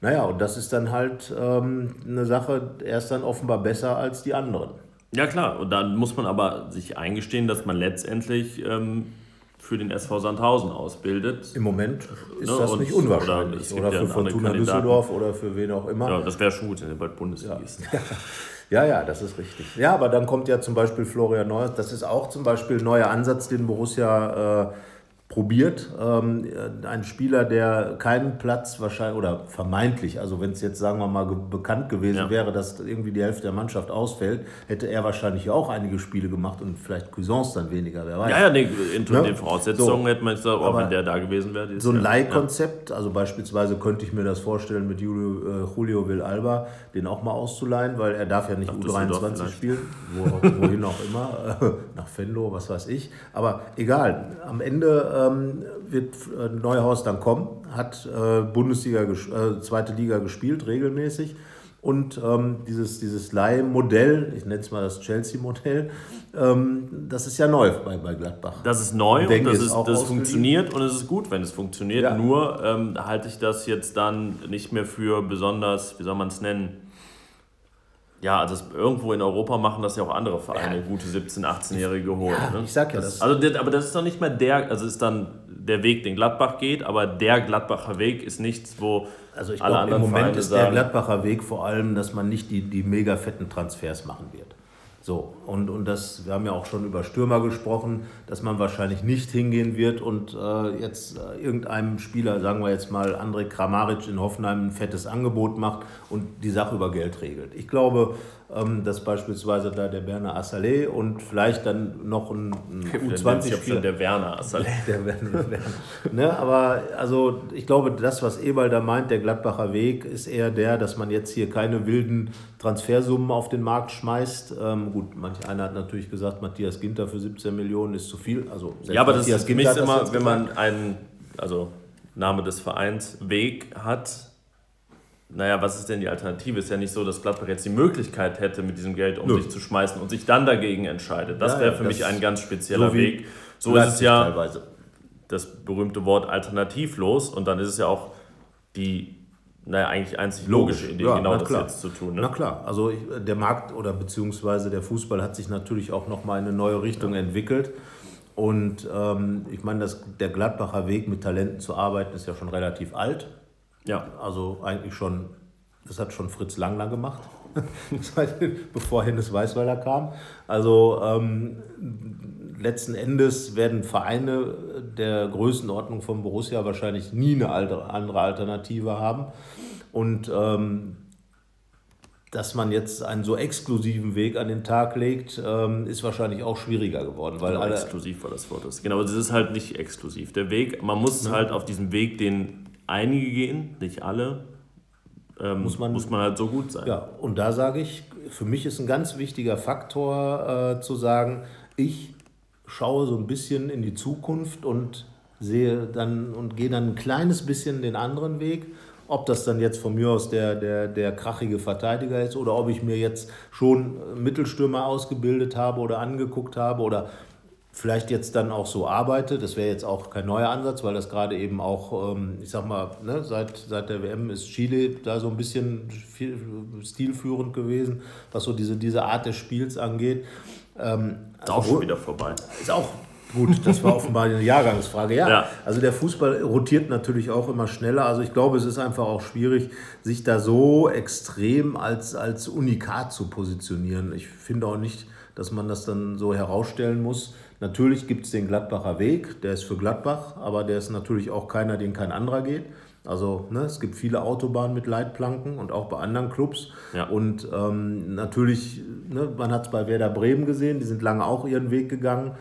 Naja, und das ist dann halt ähm, eine Sache, er ist dann offenbar besser als die anderen. Ja klar, und dann muss man aber sich eingestehen, dass man letztendlich ähm, für den SV Sandhausen ausbildet. Im Moment ist ne? das und, nicht unwahrscheinlich. Oder, oder für Fortuna Düsseldorf oder für wen auch immer. Ja, das wäre schon gut, wenn er bald Bundesliga ist. [laughs] Ja. ja, das ist richtig. Ja, aber dann kommt ja zum Beispiel Florian Neuer. Das ist auch zum Beispiel ein neuer Ansatz, den Borussia äh, probiert. Ähm, ein Spieler, der keinen Platz wahrscheinlich oder vermeintlich, also wenn es jetzt sagen wir mal bekannt gewesen ja. wäre, dass irgendwie die Hälfte der Mannschaft ausfällt, hätte er wahrscheinlich auch einige Spiele gemacht und vielleicht Cuisance dann weniger, wer weiß. Ja, ja, nee, in ja? den Voraussetzungen so. hätte man gesagt, auch wenn der da gewesen wäre. So ein Leihkonzept, also beispielsweise könnte ich mir das vorstellen mit Julio, äh, Julio Villalba, den auch mal auszuleihen, weil er darf ja nicht U23 spielen, wo, wohin auch immer, [laughs] nach Fenlo, was weiß ich. Aber egal, am Ende ähm, wird äh, Neuhaus dann kommen, hat äh, Bundesliga, äh, zweite Liga gespielt, regelmäßig. Und ähm, dieses, dieses Leihmodell, ich nenne es mal das Chelsea-Modell, ähm, das ist ja neu bei, bei Gladbach. Das ist neu und, und das, ist, das funktioniert und es ist gut, wenn es funktioniert. Ja. Nur ähm, halte ich das jetzt dann nicht mehr für besonders, wie soll man es nennen, ja, also irgendwo in Europa machen das ja auch andere Vereine, ja. gute 17-, 18-Jährige holen. Ja, ne? Ich sag ja das. Also, aber das ist doch nicht mehr der, also ist dann der Weg, den Gladbach geht, aber der Gladbacher Weg ist nichts, wo also ich alle glaub, anderen im Moment Vereine ist der Gladbacher Weg vor allem, dass man nicht die, die mega fetten Transfers machen wird. So, und, und das, wir haben ja auch schon über Stürmer gesprochen, dass man wahrscheinlich nicht hingehen wird und äh, jetzt äh, irgendeinem Spieler, sagen wir jetzt mal André Kramaric in Hoffenheim, ein fettes Angebot macht und die Sache über Geld regelt. Ich glaube, ähm, dass beispielsweise da der Berner Assalé und vielleicht dann noch ein, ein U20-Spieler. Der Werner Assalé. [laughs] Der Werner, ne, aber also ich glaube, das, was Eberl da meint, der Gladbacher Weg, ist eher der, dass man jetzt hier keine wilden Transfersummen auf den Markt schmeißt. Ähm, gut, manch einer hat natürlich gesagt, Matthias Ginter für 17 Millionen ist zu viel. Also ja, aber Matthias das ist für mich immer, wenn man einen, also Name des Vereins, Weg hat, naja, was ist denn die Alternative? Ist ja nicht so, dass Gladbach jetzt die Möglichkeit hätte, mit diesem Geld um Nö. sich zu schmeißen und sich dann dagegen entscheidet. Das ja, wäre für mich ein ganz spezieller so Weg. So ist es ja teilweise. das berühmte Wort alternativlos und dann ist es ja auch die, naja, eigentlich einzig logische Idee, ja, genau das klar. jetzt zu tun. Ne? Na klar, also ich, der Markt oder beziehungsweise der Fußball hat sich natürlich auch nochmal in eine neue Richtung ja. entwickelt. Und ähm, ich meine, das, der Gladbacher Weg mit Talenten zu arbeiten ist ja schon relativ alt. Ja. Also eigentlich schon, das hat schon Fritz Langler gemacht, [laughs] bevor Hennes Weißweiler kam. Also ähm, letzten Endes werden Vereine der Größenordnung von Borussia wahrscheinlich nie eine andere Alternative haben. Und ähm, dass man jetzt einen so exklusiven Weg an den Tag legt, ähm, ist wahrscheinlich auch schwieriger geworden. Weil genau, exklusiv war das Wort. Genau, es ist halt nicht exklusiv. Der Weg, man muss ja. halt auf diesem Weg, den einige gehen, nicht alle, ähm, muss, man, muss man halt so gut sein. Ja, und da sage ich, für mich ist ein ganz wichtiger Faktor äh, zu sagen, ich schaue so ein bisschen in die Zukunft und sehe dann und gehe dann ein kleines bisschen den anderen Weg. Ob das dann jetzt von mir aus der, der, der krachige Verteidiger ist oder ob ich mir jetzt schon Mittelstürmer ausgebildet habe oder angeguckt habe oder vielleicht jetzt dann auch so arbeite. Das wäre jetzt auch kein neuer Ansatz, weil das gerade eben auch, ähm, ich sag mal, ne, seit, seit der WM ist Chile da so ein bisschen viel, stilführend gewesen, was so diese, diese Art des Spiels angeht. Ähm, ist auch schon wieder vorbei. Ist auch gut, das war offenbar eine Jahrgangsfrage. Ja, ja, also der Fußball rotiert natürlich auch immer schneller. Also ich glaube, es ist einfach auch schwierig, sich da so extrem als, als Unikat zu positionieren. Ich finde auch nicht, dass man das dann so herausstellen muss. Natürlich gibt es den Gladbacher Weg, der ist für Gladbach, aber der ist natürlich auch keiner, den kein anderer geht. Also ne, es gibt viele Autobahnen mit Leitplanken und auch bei anderen Clubs. Ja. Und ähm, natürlich, ne, man hat es bei Werder Bremen gesehen, die sind lange auch ihren Weg gegangen.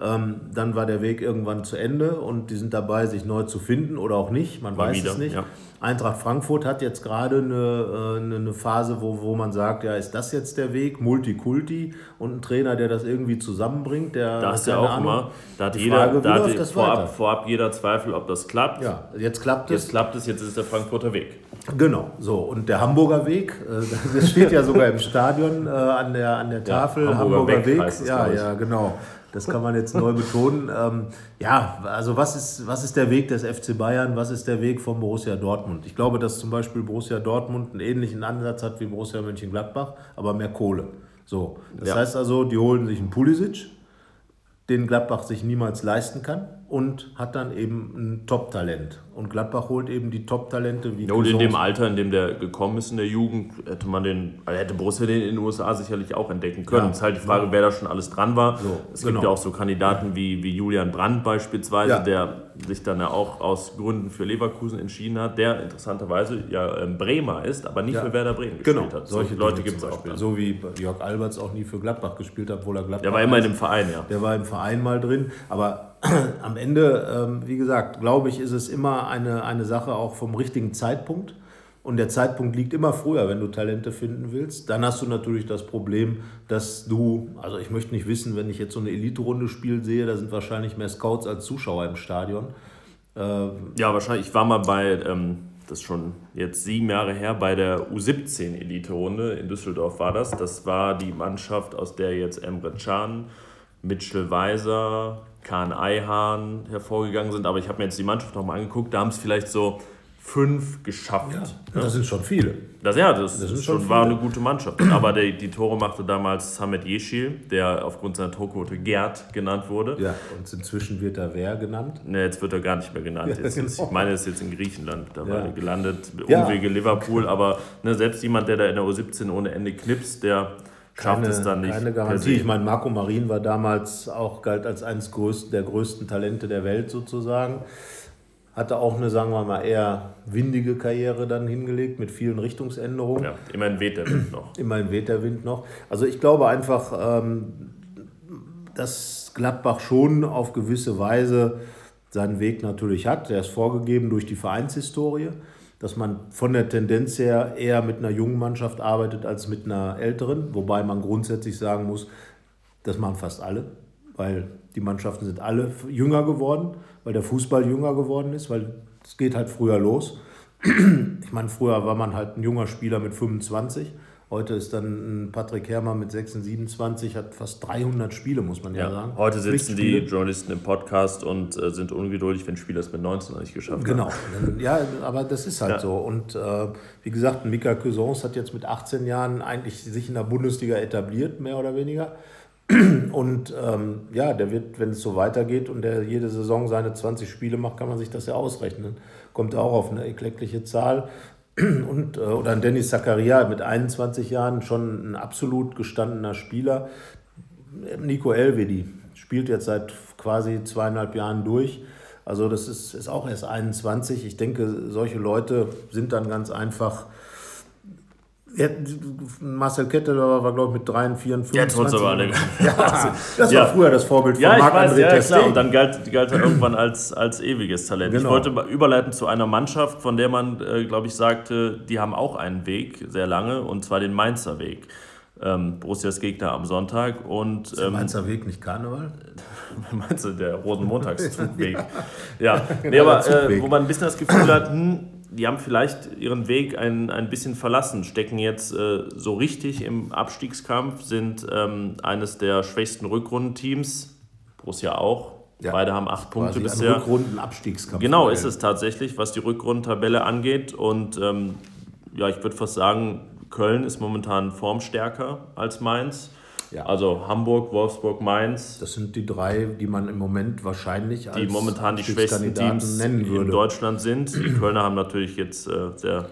Ähm, dann war der Weg irgendwann zu Ende und die sind dabei, sich neu zu finden oder auch nicht. Man Mal weiß wieder, es nicht. Ja. Eintracht Frankfurt hat jetzt gerade eine, äh, eine Phase, wo, wo man sagt, ja, ist das jetzt der Weg? Multikulti und ein Trainer, der das irgendwie zusammenbringt. Der, da ist ja auch Ahnung, immer, da hat jeder, Frage, da hat vorab, vorab, jeder Zweifel, ob das klappt. Ja, jetzt klappt es. Jetzt klappt es, jetzt ist der Frankfurter Weg. Genau, so. Und der Hamburger Weg, äh, das steht ja sogar im Stadion äh, an, der, an der Tafel. Ja, Hamburger, Hamburger Weg. Weg. ja, ja, genau. Das kann man jetzt neu betonen. [laughs] Ähm, ja, also was ist, was ist der Weg des FC Bayern? Was ist der Weg von Borussia Dortmund? Ich glaube, dass zum Beispiel Borussia Dortmund einen ähnlichen Ansatz hat wie Borussia Mönchengladbach, aber mehr Kohle. So, das ja. heißt also, die holen sich einen Pulisic, den Gladbach sich niemals leisten kann und hat dann eben ein Top-Talent. Und Gladbach holt eben die Top-Talente wie. Ja, und in dem Alter, in dem der gekommen ist in der Jugend, hätte man den, also hätte Borussia den in den USA sicherlich auch entdecken können. Ja. Es ist halt die Frage, ja. wer da schon alles dran war. So, es genau. gibt ja auch so Kandidaten wie, wie Julian Brandt beispielsweise, ja. der sich dann ja auch aus Gründen für Leverkusen entschieden hat, der interessanterweise ja ähm, Bremer ist, aber nicht für Werder Bremen genau. gespielt hat. Solche Leute gibt es auch. So wie Jörg Alberts auch nie für Gladbach gespielt hat, obwohl er Gladbach. Der war immer in dem Verein, ja. Der war im Verein mal drin, aber [clears throat] am Ende, ähm, wie gesagt, glaube ich, ist es immer eine, eine Sache auch vom richtigen Zeitpunkt. Und der Zeitpunkt liegt immer früher, wenn du Talente finden willst. Dann hast du natürlich das Problem, dass du, also ich möchte nicht wissen, wenn ich jetzt so eine Elite-Runde Spiel sehe, da sind wahrscheinlich mehr Scouts als Zuschauer im Stadion. Äh, ja, wahrscheinlich. Ich war mal bei, ähm, das ist schon jetzt sieben Jahre her, bei der U17-Elite-Runde in Düsseldorf war das. Das war die Mannschaft, aus der jetzt Emre Can, Mitchell Weiser, Kahn Eihahn hervorgegangen sind. Aber ich habe mir jetzt die Mannschaft nochmal angeguckt. Da haben es vielleicht so fünf geschafft. Ja, ja. Das sind schon viele. Das, ja, das, das schon, war eine gute Mannschaft. [clears throat] Aber die, die Tore machte damals Samet Yeşil, der aufgrund seiner Torquote Gerd genannt wurde. Ja, und inzwischen wird er wer genannt? Ne, jetzt wird er gar nicht mehr genannt. Jetzt ja, genau. ist, ich meine, er ist jetzt in Griechenland da ja. gelandet, Umwege Liverpool. Aber ne, selbst jemand, der da in der U17 ohne Ende knipst, der schafft keine, es dann nicht. Keine Garantie. Ich meine, Marco Marin war damals auch, galt als eines der größten Talente der Welt sozusagen. Hatte auch eine, sagen wir mal, eher windige Karriere dann hingelegt mit vielen Richtungsänderungen. Ja, immerhin weht der Wind noch. immerhin weht der Wind noch. Also ich glaube einfach, ähm, dass Gladbach schon auf gewisse Weise seinen Weg natürlich hat. Der ist vorgegeben durch die Vereinshistorie dass man von der Tendenz her eher mit einer jungen Mannschaft arbeitet als mit einer älteren, wobei man grundsätzlich sagen muss, das machen fast alle, weil die Mannschaften sind alle jünger geworden, weil der Fußball jünger geworden ist, weil es geht halt früher los. [clears throat] Ich meine, früher war man halt ein junger Spieler mit 25 Heute ist dann Patrick Herrmann mit 26, 27, hat fast 300 Spiele, muss man ja, ja sagen. Heute sitzen die Journalisten im Podcast und äh, sind ungeduldig, wenn Spieler es mit 19 noch nicht geschafft genau. haben. Genau, [laughs] ja, aber das ist halt ja. so. Und äh, wie gesagt, Mika Cousins hat jetzt mit 18 Jahren eigentlich sich in der Bundesliga etabliert, mehr oder weniger. [clears throat] Und ähm, ja, der wird, wenn es so weitergeht und der jede Saison seine 20 Spiele macht, kann man sich das ja ausrechnen. Kommt auch auf eine eklektliche Zahl [clears throat] und, äh, oder Dennis Zakaria mit 21 Jahren schon ein absolut gestandener Spieler. Nico Elvedi spielt jetzt seit quasi zweieinhalb Jahren durch. Also das ist, ist auch erst 21. Ich denke, solche Leute sind dann ganz einfach Ja, Marcel Ketteler war, glaube ich, mit 3, 54. Jetzt holt's aber alle. [laughs] Ja, das Ja. war früher das Vorbild von Ja, ich weiß, Marc-André ja, klar. Und dann galt, galt er irgendwann als, als ewiges Talent. Ich Genau. wollte mal überleiten zu einer Mannschaft, von der man, äh, glaube ich, sagte, die haben auch einen Weg, sehr lange, und zwar den Mainzer Weg. Ähm, Borussias Gegner am Sonntag und ähm, Mainzer Weg, nicht Karneval? [laughs] meinst du, der Rosenmontagszugweg? [laughs] ja, nee, aber der äh, wo man ein bisschen das Gefühl hat, hm, die haben vielleicht ihren Weg ein, ein bisschen verlassen, stecken jetzt äh, so richtig im Abstiegskampf, sind ähm, eines der schwächsten Rückrundenteams, Borussia auch. Ja. Beide haben acht Punkte bisher. ein Rückrunden-Abstiegskampf. Genau ist es tatsächlich, was die Rückrundentabelle angeht. Und ähm, ja, ich würde fast sagen, Köln ist momentan formstärker als Mainz. Ja. Also Hamburg, Wolfsburg, Mainz, Das sind die drei, die man im Moment wahrscheinlich die als momentan die schwächsten Teams nennen in. Deutschland sind. Die Kölner haben natürlich jetzt äh, sehr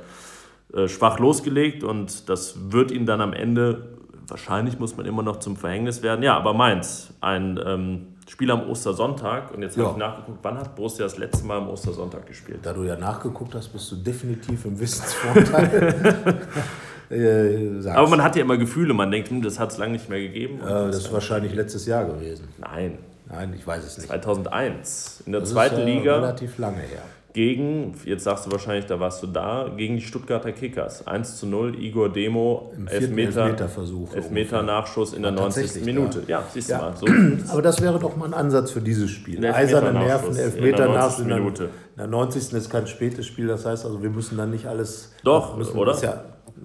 äh, schwach losgelegt und das wird ihnen dann am Ende, wahrscheinlich muss man immer noch zum Verhängnis werden. Ja, aber Mainz, ein ähm, Spiel am Ostersonntag und jetzt habe Ja. ich nachgeguckt, wann hat Borussia das letzte Mal am Ostersonntag gespielt? Da du ja nachgeguckt hast, bist du definitiv im Wissensvorteil. [laughs] äh, sagst. Aber man hat ja immer Gefühle, man denkt, hm, das hat es lange nicht mehr gegeben. Äh, das ist wahrscheinlich letztes Jahr gewesen. Nein, Nein, ich weiß es nicht. 2001 in der Das zweiten ist, äh, Liga relativ lange her. gegen, jetzt sagst du wahrscheinlich, da warst du da, gegen die Stuttgarter Kickers. 1 zu 0, Igor Demo, Im Elfmeter, Elfmeterversuch Elfmeter Nachschuss in der Ja, 90. tatsächlich, Minute. ja. Siehst Ja. du mal. So. Aber das wäre doch mal ein Ansatz für dieses Spiel. Eiserne Nerven, in Elfmeter der nach 90. in der, Minute. in der 90. ist kein spätes Spiel, das heißt also, wir müssen dann nicht alles. Doch, müssen, oder?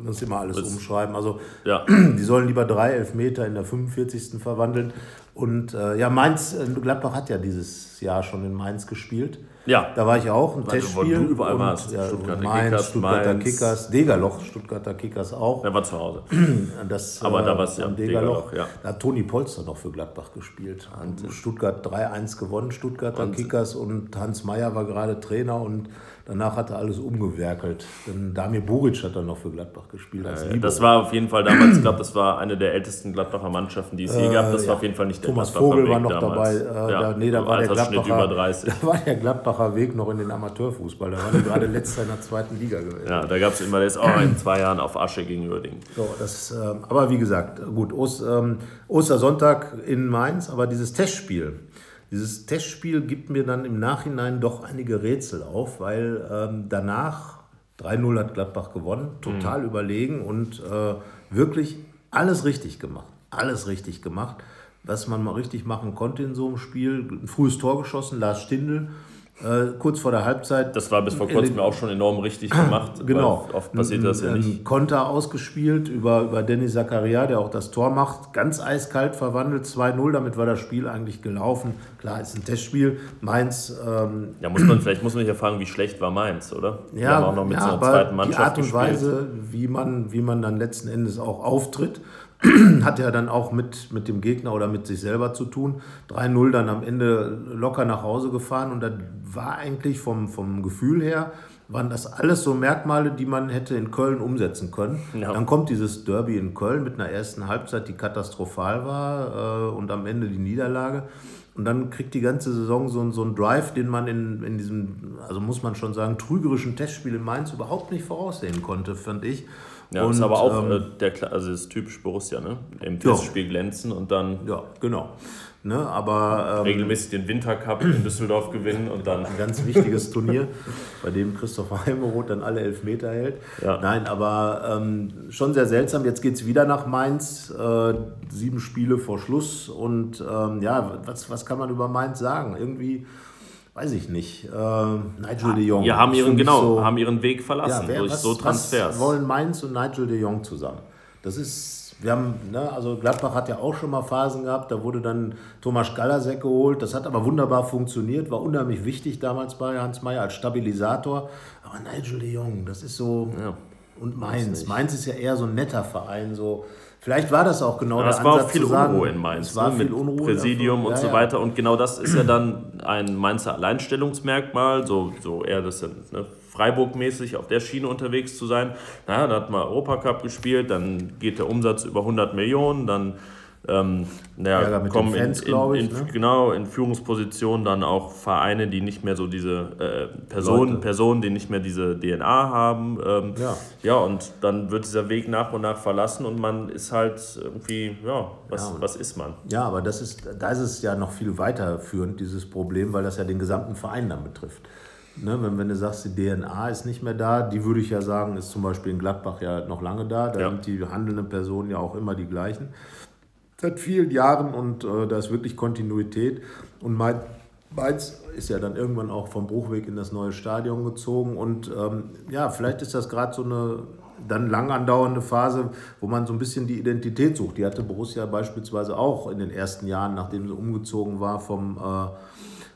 Ja, müssen immer alles umschreiben. Also Ja. [clears throat] die sollen lieber drei Elfmeter in der 45. verwandeln. Und äh, ja, Mainz, äh, Gladbach hat ja dieses Jahr schon in Mainz gespielt. Ja. Da war ich auch, ein Testspiel. du überall und, warst. Ja, Stuttgarter Mainz, Kickers, Stuttgarter Mainz. Kickers, Degerloch, Stuttgarter Kickers auch. Er war zu Hause. [clears throat] Das, Aber äh, da war's ja am Degerloch, Degerloch. ja. Da hat Toni Polster noch für Gladbach gespielt. Stuttgart 3-1 gewonnen, Stuttgarter Kickers und Hans Meyer war gerade Trainer und danach hat er alles umgewerkelt. Denn Damir Buric hat dann noch für Gladbach gespielt Libero. Das war auf jeden Fall damals, ich glaube, das war eine der ältesten Gladbacher Mannschaften, die es je gab. Das Äh, war ja. auf jeden Fall nicht der Thomas Gladbacher Vogel Weg war noch damals. dabei. Äh, ja. da, nee, da war, der Gladbacher, über 30. [laughs] da war der Gladbacher Weg noch in den Amateurfußball. Da waren die gerade letzter in der zweiten Liga gewesen. Ja, da gab es immer, der ist auch in zwei Jahren auf Asche gegen Uerdingen. So, das, ähm, aber wie gesagt, gut, Ost, ähm, Ostersonntag in Mainz, aber dieses Testspiel, dieses Testspiel gibt mir dann im Nachhinein doch einige Rätsel auf, weil ähm, danach 3-0 hat Gladbach gewonnen, total überlegen und äh, wirklich alles richtig gemacht. Alles richtig gemacht, was man mal richtig machen konnte in so einem Spiel. Ein frühes Tor geschossen, Lars Stindl, äh, kurz vor der Halbzeit Das war bis vor kurzem auch schon enorm richtig [clears throat] gemacht. Genau. Oft passiert das ja nicht. Konter ausgespielt über, über Dennis Zakaria, der auch das Tor macht. Ganz eiskalt verwandelt, 2-0. Damit war das Spiel eigentlich gelaufen. Klar, ist ein Testspiel. Mainz, ähm, Ja, muss man, vielleicht muss man sich ja fragen, wie schlecht war Mainz, oder? Die ja, auch noch mit ja so einer aber zweiten die Mannschaft Art und gespielt. Weise, wie man, wie man dann letzten Endes auch auftritt, [clears throat] hat ja dann auch mit, mit dem Gegner oder mit sich selber zu tun. 3-0 dann am Ende locker nach Hause gefahren und da war eigentlich vom, vom Gefühl her, waren das alles so Merkmale, die man hätte in Köln umsetzen können. Ja. Dann kommt dieses Derby in Köln mit einer ersten Halbzeit, die katastrophal war äh, und am Ende die Niederlage. Und dann kriegt die ganze Saison so, einen- so einen Drive, den man in, in diesem, also muss man schon sagen, trügerischen Testspiel in Mainz überhaupt nicht voraussehen konnte, fand ich. Ja, ist Und, aber auch ähm, äh, der, also das ist typisch Borussia, ne? Im Testspiel glänzen und dann ja, genau. Ne, aber ähm, regelmäßig den Wintercup in Düsseldorf gewinnen und dann. ein ganz wichtiges Turnier, bei dem Christopher Heimeroth dann alle Elfmeter hält. Ja. Nein, aber ähm, schon sehr seltsam. Jetzt geht es wieder nach Mainz, äh, sieben Spiele vor Schluss. Und ähm, ja, was, was kann man über Mainz sagen? Irgendwie, weiß ich nicht. Äh, Nigel de Jong. Wir haben ihren, genau, so- haben ihren Weg verlassen wer- durch was, so Transfers. Was wollen Mainz und Nigel de Jong zusammen? Das ist, wir haben, ne, also Gladbach hat ja auch schon mal Phasen gehabt, da wurde dann Thomas Galasek geholt, das hat aber wunderbar funktioniert, war unheimlich wichtig damals bei Hans Meyer als Stabilisator. Aber Nigel de Jong, das ist so. Ja. Und Mainz. Mainz ist ja eher so ein netter Verein, so. Vielleicht war das auch genau Ja, der es war auch viel Unruhe in Mainz, Es war ne, viel mit Unruhe. Präsidium und Ja, so weiter. Und genau das ist ja dann ein Mainzer Alleinstellungsmerkmal, so, so eher das ne, Freiburg-mäßig auf der Schiene unterwegs zu sein. Naja, da hat man Europacup gespielt, dann geht der Umsatz über 100 Millionen, dann ähm, naja, kommen Fans, in, in, in, ne? genau in Führungspositionen dann auch Vereine, die nicht mehr so diese äh, Personen, Personen, die nicht mehr diese DNA haben. Ähm, ja. ja, und dann wird dieser Weg nach und nach verlassen und man ist halt irgendwie, ja, was, ja, was ist man? Ja, aber das ist, da ist es ja noch viel weiterführend, dieses Problem, weil das ja den gesamten Verein dann betrifft. Ne, wenn, wenn du sagst, die DNA ist nicht mehr da, die würde ich ja sagen, ist zum Beispiel in Gladbach ja noch lange da. Da ja. sind die handelnden Personen ja auch immer die gleichen seit vielen Jahren und äh, da ist wirklich Kontinuität. Und Mainz ist ja dann irgendwann auch vom Bruchweg in das neue Stadion gezogen und ähm, ja, vielleicht ist das gerade so eine dann lang andauernde Phase, wo man so ein bisschen die Identität sucht. Die hatte Borussia beispielsweise auch in den ersten Jahren, nachdem sie umgezogen war vom äh,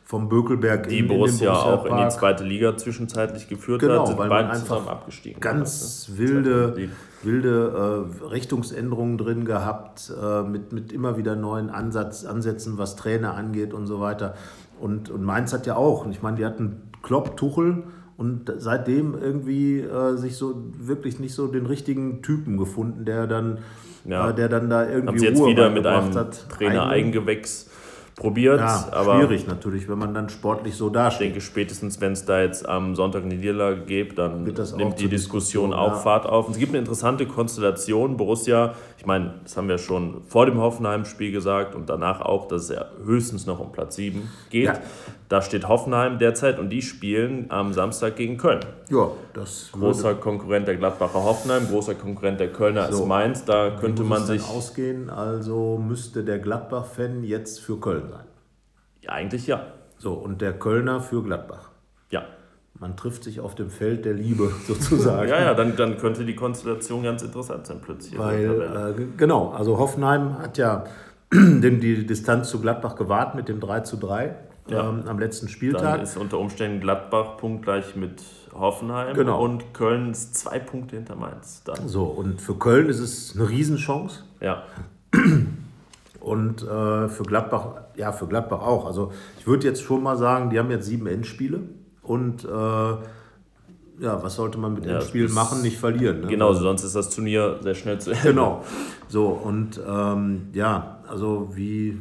vom Bökelberg die in, Borussia, in den Borussia auch in die zweite Liga zwischenzeitlich geführt genau, hat, sind weil beide zusammen abgestiegen. Ganz hat, ne? wilde, wilde äh, Richtungsänderungen drin gehabt, äh, mit, mit immer wieder neuen Ansatz, Ansätzen, was Trainer angeht und so weiter. Und, und Mainz hat ja auch, und ich meine, die hatten Klopp, Tuchel und seitdem irgendwie äh, sich so wirklich nicht so den richtigen Typen gefunden, der dann, ja. äh, der dann da irgendwie Haben sie jetzt Ruhe wieder mit einem hat. Trainer Eigengewächs probiert. Ja, aber schwierig natürlich, wenn man dann sportlich so dasteht. Ich denke, spätestens wenn es da jetzt am Sonntag eine Niederlage gibt, dann nimmt die Diskussion, Diskussion auch ja. Fahrt auf. Und es gibt eine interessante Konstellation. Borussia, ich meine, das haben wir schon vor dem Hoffenheim-Spiel gesagt und danach auch, dass es ja höchstens noch um Platz 7 geht. Ja. Da steht Hoffenheim derzeit und die spielen am Samstag gegen Köln. Ja, das großer Konkurrent der Gladbacher Hoffenheim, großer Konkurrent der Kölner so. ist Mainz. Da könnte man sich ausgehen. Also müsste der Gladbach-Fan jetzt für Köln. Ja, eigentlich ja. So und der Kölner für Gladbach. Ja. Man trifft sich auf dem Feld der Liebe [laughs] sozusagen. ja, ja, dann, dann könnte die Konstellation ganz interessant sein plötzlich. Weil, äh, genau, also Hoffenheim hat ja [clears throat] die Distanz zu Gladbach gewahrt mit dem 3 zu 3 ja. ähm, am letzten Spieltag. Dann ist unter Umständen Gladbach punktgleich mit Hoffenheim genau. und Köln ist zwei Punkte hinter Mainz. Dann. So, und für Köln ist es eine Riesenchance. Ja. [clears throat] Und äh, für Gladbach, ja, für Gladbach auch. Also ich würde jetzt schon mal sagen, die haben jetzt sieben Endspiele und äh, ja, was sollte man mit ja, Endspielen machen? Nicht verlieren. Ne? Genau, sonst ist das Turnier sehr schnell zu Ende. Genau. So, und ähm, ja, also wie,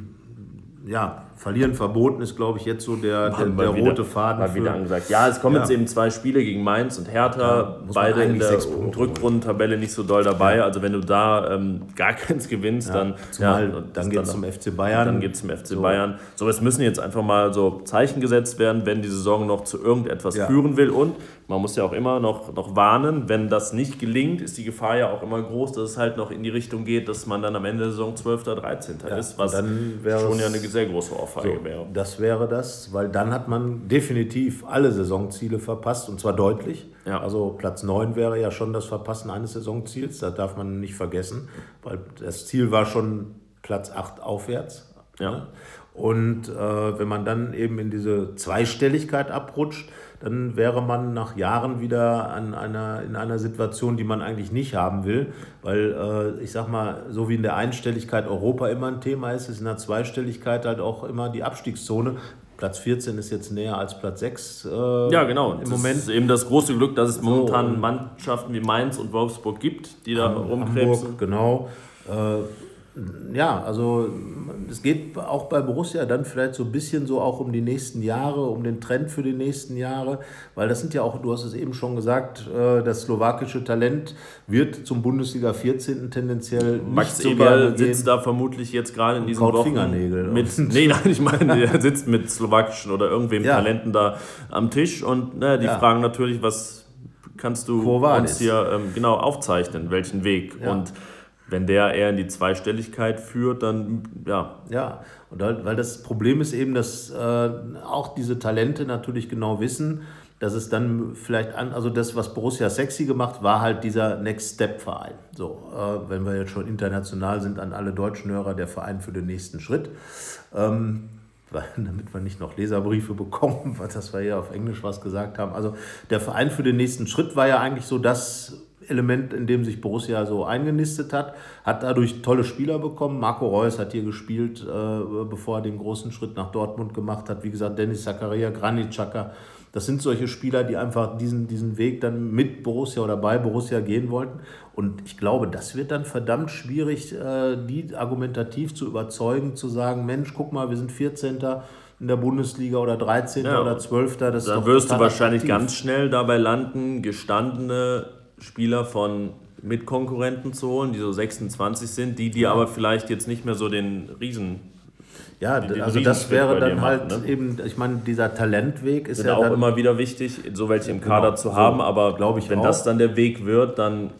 ja, Verlieren verboten ist, glaube ich, jetzt so der, der, der wieder, rote Faden. Mal wieder angesagt. Ja, es kommen ja. jetzt eben zwei Spiele gegen Mainz und Hertha. Ja, beide in der Rückrundentabelle nicht so doll dabei. Ja. Also wenn du da ähm, gar keins gewinnst, dann, Zumal, dann geht es zum FC Bayern. Dann geht es zum FC so. Bayern. So, es müssen jetzt einfach mal so Zeichen gesetzt werden, wenn die Saison noch zu irgendetwas führen will. Und man muss ja auch immer noch, noch warnen, wenn das nicht gelingt, ist die Gefahr ja auch immer groß, dass es halt noch in die Richtung geht, dass man dann am Ende der Saison 12. oder 13. ist, was schon ja eine sehr große Ohrfeige so, wäre. Das wäre das, weil dann hat man definitiv alle Saisonziele verpasst und zwar deutlich. Ja. Also Platz 9 wäre ja schon das Verpassen eines Saisonziels, das darf man nicht vergessen, weil das Ziel war schon Platz 8 aufwärts. Ja. Und äh, wenn man dann eben in diese Zweistelligkeit abrutscht, dann wäre man nach Jahren wieder an einer, in einer Situation, die man eigentlich nicht haben will. Weil äh, ich sag mal, so wie in der Einstelligkeit Europa immer ein Thema ist, ist in der Zweistelligkeit halt auch immer die Abstiegszone. Platz 14 ist jetzt näher als Platz 6 äh, ja, genau. im das Moment. ist eben das große Glück, dass es momentan so, Mannschaften wie Mainz und Wolfsburg gibt, die da rumkrebsen. Hamburg, genau. Äh, ja, also es geht auch bei Borussia dann vielleicht so ein bisschen so auch um die nächsten Jahre, um den Trend für die nächsten Jahre, weil das sind ja auch, du hast es eben schon gesagt, äh, das slowakische Talent wird zum Bundesliga 14. tendenziell Max nicht Eberl sitzt da vermutlich jetzt gerade in diesen Wochen Fingernägel mit, nee, nein, ich meine, [laughs] er sitzt mit slowakischen oder irgendwem ja. Talenten da am Tisch und naja, die ja. fragen natürlich, was kannst du uns hier ähm, genau aufzeichnen, welchen Weg ja. und wenn der eher in die Zweistelligkeit führt, dann ja. Ja, und halt, weil das Problem ist eben, dass äh, auch diese Talente natürlich genau wissen, dass es dann vielleicht an, also das, was Borussia sexy gemacht, war halt dieser Next Step Verein. So, äh, wenn wir jetzt schon international sind, an alle deutschen Hörer, der Verein für den nächsten Schritt. Ähm, [laughs] damit wir nicht noch Leserbriefe bekommen, was wir hier auf Englisch was gesagt haben. Also der Verein für den nächsten Schritt war ja eigentlich so das Element, in dem sich Borussia so eingenistet hat, hat dadurch tolle Spieler bekommen. Marco Reus hat hier gespielt, äh, bevor er den großen Schritt nach Dortmund gemacht hat. Wie gesagt, Dennis Zakaria, Granit Xhaka, Das sind solche Spieler, die einfach diesen, diesen Weg dann mit Borussia oder bei Borussia gehen wollten. Und ich glaube, das wird dann verdammt schwierig, äh, die argumentativ zu überzeugen, zu sagen, Mensch, guck mal, wir sind 14. in der Bundesliga oder 13. Ja, oder 12. Das Dann wirst du wahrscheinlich attraktiv. ganz schnell dabei landen, gestandene Spieler von Mitkonkurrenten zu holen, die so 26 sind, die dir aber vielleicht jetzt nicht mehr so den Riesen. Ja, den also das Riesenschritt wäre dann halt machen, ne? eben, ich meine, dieser Talentweg ist Sind ja auch immer wieder wichtig, so welche im Kader Genau, zu so haben, aber glaub ich wenn auch. das dann der Weg wird, dann,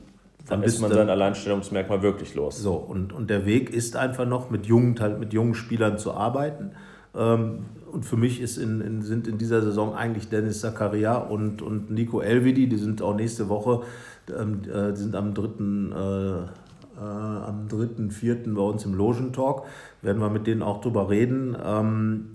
dann ist man sein Alleinstellungsmerkmal wirklich los. So, und, und der Weg ist einfach noch, mit jungen, mit jungen Spielern zu arbeiten. Ähm, und für mich ist in, in, sind in dieser Saison eigentlich Dennis Zakaria und, und Nico Elvedi, die sind auch nächste Woche, ähm, äh, die sind am 3. Äh, äh, am 3.4. bei uns im Logentalk. Werden wir mit denen auch drüber reden. Ähm,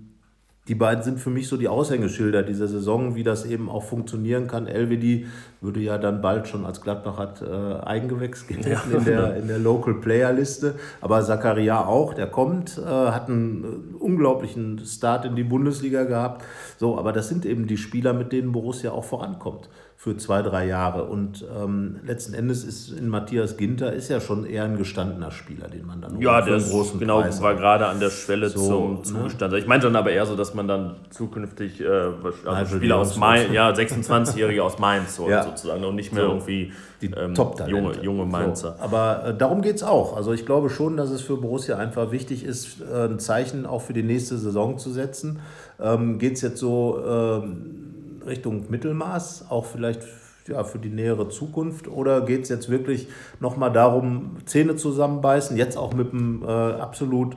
die beiden sind für mich so die Aushängeschilder dieser Saison, wie das eben auch funktionieren kann. Elvedi würde ja dann bald schon als Gladbach hat äh, Eigengewächs gelten in, der, in der Local Player Liste. Aber Zakaria auch, der kommt, äh, hat einen äh, unglaublichen Start in die Bundesliga gehabt. So, aber das sind eben die Spieler, mit denen Borussia auch vorankommt für zwei, drei Jahre. Und ähm, letzten Endes ist in Matthias Ginter ist ja schon eher ein gestandener Spieler, den man dann Ja, der ist, großen genau, Preis war gerade an der Schwelle So, zum ne? Zugestand. Ich meinte dann aber eher so, dass man dann zukünftig äh, also Spieler aus. Mainz, ja, 26-Jährige aus Mainz holt [laughs] Ja. sozusagen und nicht mehr So. irgendwie die ähm, Top-Talente. junge, junge Mainzer. So, aber äh, darum geht es auch. Also ich glaube schon, dass es für Borussia einfach wichtig ist, äh, ein Zeichen auch für die nächste Saison zu setzen. Ähm, geht es jetzt so ähm, Richtung Mittelmaß, auch vielleicht ja, für die nähere Zukunft? Oder geht es jetzt wirklich nochmal darum, Zähne zusammenbeißen, jetzt auch mit einem äh, absolut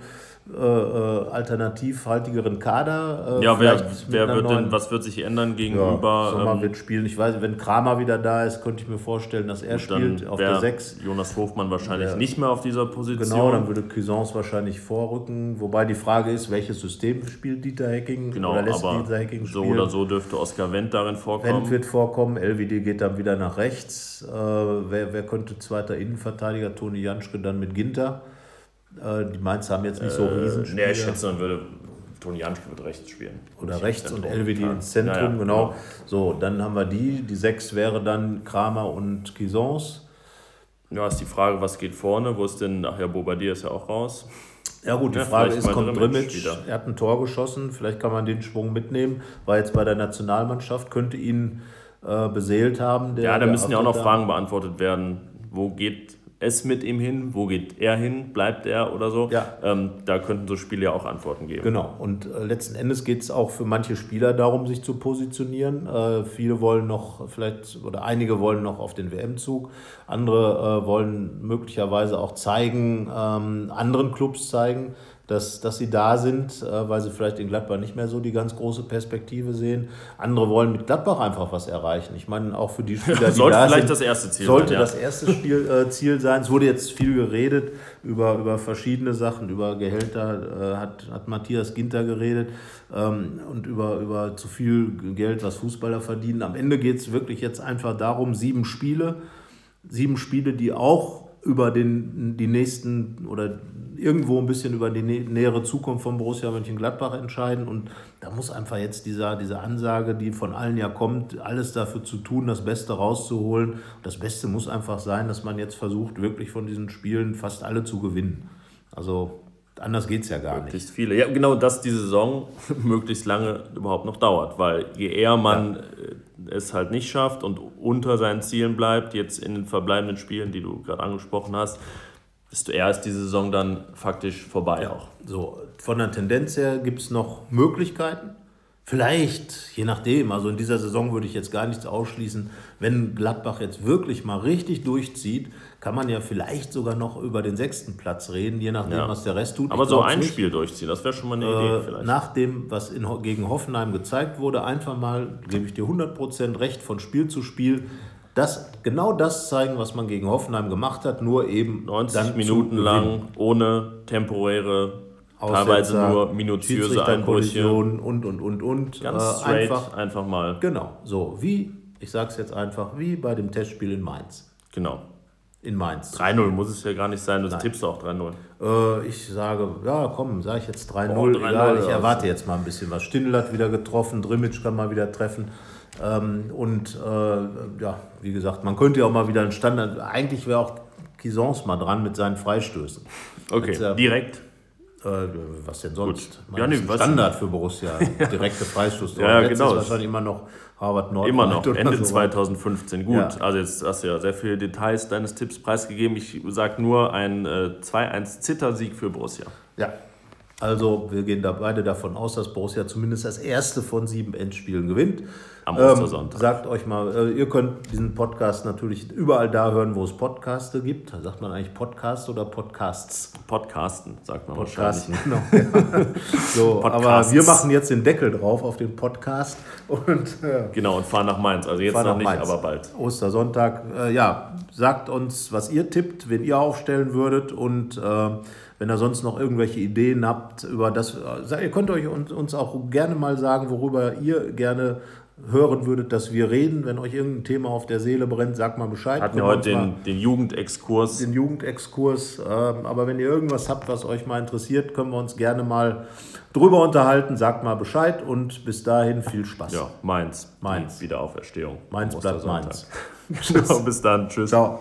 äh, äh, alternativ haltigeren Kader? äh, Ja, wer, wer wird neuen- denn, was wird sich ändern ja, gegenüber? Sommer ähm, wird spielen. Ich weiß, wenn Kramer wieder da ist, könnte ich mir vorstellen, dass er spielt auf der 6. Jonas Hofmann wahrscheinlich Ja. nicht mehr auf dieser Position. Genau, dann würde Cuisance wahrscheinlich vorrücken. Wobei die Frage ist, welches System spielt Dieter Hecking Genau, oder lässt aber Dieter Hecking so spielen? oder so dürfte Oskar Wendt darin vorkommen. Wendt wird vorkommen, LWD geht dann wieder nach rechts. Äh, wer, wer könnte zweiter Innenverteidiger? Toni Janschke dann mit Ginter. Äh, die Mainzer haben jetzt nicht so äh, Riesenspieler. nee, ich schätze, dann würde Toni Janschke wird rechts spielen. Oder Nicht rechts und. LWD ins Zentrum, Ja, ja, genau. So, dann haben wir die. Die sechs wäre dann Kramer und Cuisance. Ja, ist die Frage, was geht vorne? Wo ist denn, ach ja, Bobadilla ist ja auch raus. Ja gut, die Ja, Frage ist, kommt Drimmitsch er hat ein Tor geschossen, vielleicht kann man den Schwung mitnehmen, war jetzt bei der Nationalmannschaft, könnte ihn äh, beseelt haben. Der, Ja, da müssen ja auch noch. Fragen beantwortet werden. Wo geht es mit ihm hin? Wo geht er hin? Bleibt er oder so? Ja. Ähm, da könnten so Spiele ja auch Antworten geben. Genau, und äh, letzten Endes geht es auch für manche Spieler darum, sich zu positionieren. Äh, viele wollen noch, vielleicht, oder einige wollen noch auf den WM-Zug, andere äh, wollen möglicherweise auch zeigen, ähm, anderen Clubs zeigen, dass, dass sie da sind, äh, weil sie vielleicht in Gladbach nicht mehr so die ganz große Perspektive sehen. Andere wollen mit Gladbach einfach was erreichen. Ich meine, auch für die [laughs] Spieler, die Sollte da vielleicht sind, das erste Ziel sollte sein, ja. das erste Spiel, äh, Ziel sein. Es wurde jetzt viel geredet über, über verschiedene Sachen, über Gehälter äh, hat, hat Matthias Ginter geredet ähm, und über, über zu viel Geld, was Fußballer verdienen. Am Ende geht es wirklich jetzt einfach darum, sieben Spiele, sieben Spiele, die auch über den, die nächsten oder irgendwo ein bisschen über die nä nähere Zukunft von Borussia Mönchengladbach entscheiden. Und da muss einfach jetzt dieser, diese Ansage, die von allen ja kommt, alles dafür zu tun, das Beste rauszuholen. Das Beste muss einfach sein, dass man jetzt versucht, wirklich von diesen Spielen fast alle zu gewinnen. Also anders geht es ja gar nicht. Möglichst viele. Ja, genau, dass die Saison [laughs] möglichst lange überhaupt noch dauert, weil je eher man äh, es halt nicht schafft und unter seinen Zielen bleibt, jetzt in den verbleibenden Spielen, die du gerade angesprochen hast, ist die Saison dann faktisch vorbei auch. So, von der Tendenz her gibt es noch Möglichkeiten. Vielleicht, je nachdem, also in dieser Saison würde ich jetzt gar nichts ausschließen, wenn Gladbach jetzt wirklich mal richtig durchzieht, kann man ja vielleicht sogar noch über den sechsten Platz reden, je nachdem, Ja. was der Rest tut. Aber Ich so ein nicht. Spiel durchziehen, das wäre schon mal eine Idee Äh, vielleicht. nach dem, was in, gegen Hoffenheim gezeigt wurde, einfach mal, gebe ich dir 100% recht, von Spiel zu Spiel, das, genau das zeigen, was man gegen Hoffenheim gemacht hat, nur eben 90 dann zu Minuten lang ohne temporäre, teilweise Aussetzer, nur minutiöse Einbrüche. Und, und, und, und. Ganz Äh, straight, einfach, einfach mal. genau, so wie, ich sag's jetzt einfach, wie bei dem Testspiel in Mainz. Genau. In Mainz. 3-0 muss es ja gar nicht sein, du tippst auch 3-0. Äh, ich sage, ja komm, sage ich jetzt 3-0, Oh, 3-0, egal, ich erwarte jetzt mal ein bisschen was. Stindl hat wieder getroffen, Drimmitsch kann mal wieder treffen. Ähm, und äh, ja, wie gesagt, man könnte ja auch mal wieder einen Standard. Eigentlich wäre auch Kisons mal dran mit seinen Freistößen. Okay, Jetzt, äh, direkt. Äh, was denn sonst? Ja, nee, ist Standard für Borussia. [laughs] Direkte Freistoß. Ja, ja, genau. wahrscheinlich immer noch Harvard Nord. Immer noch, Ende so. 2015. Gut, Ja. also jetzt hast du ja sehr viele Details deines Tipps preisgegeben. Ich sage nur ein äh, 2-1 Zittersieg für Borussia. Ja. Also wir gehen da beide davon aus, dass Borussia zumindest das erste von sieben Endspielen gewinnt. Am Ähm, Ostersonntag. sagt euch mal, äh, ihr könnt diesen Podcast natürlich überall da hören, wo es Podcaste gibt. Sagt man eigentlich Podcast oder Podcasts? Podcasten, sagt man Podcasten, wahrscheinlich. genau. Ja. [laughs] so, aber Podcasts. wir machen jetzt den Deckel drauf auf den Podcast und äh, Genau, und fahren nach Mainz. Also jetzt noch nach nicht, Mainz. aber bald. Ostersonntag. Äh, ja, sagt uns, was ihr tippt, wen ihr aufstellen würdet und äh, wenn ihr sonst noch irgendwelche Ideen habt über das, äh, ihr könnt euch uns, auch gerne mal sagen, worüber ihr gerne hören würdet, dass wir reden. Wenn euch irgendein Thema auf der Seele brennt, sagt mal Bescheid. Hatten wir heute den, den Jugendexkurs. den Jugendexkurs. Ähm, aber wenn ihr irgendwas habt, was euch mal interessiert, können wir uns gerne mal drüber unterhalten. Sagt mal Bescheid und bis dahin viel Spaß. Ja, Mainz. Mainz. Wiederauferstehung. Mainz am bleibt. Mainz. [laughs] Genau, bis dann. Tschüss. Ciao.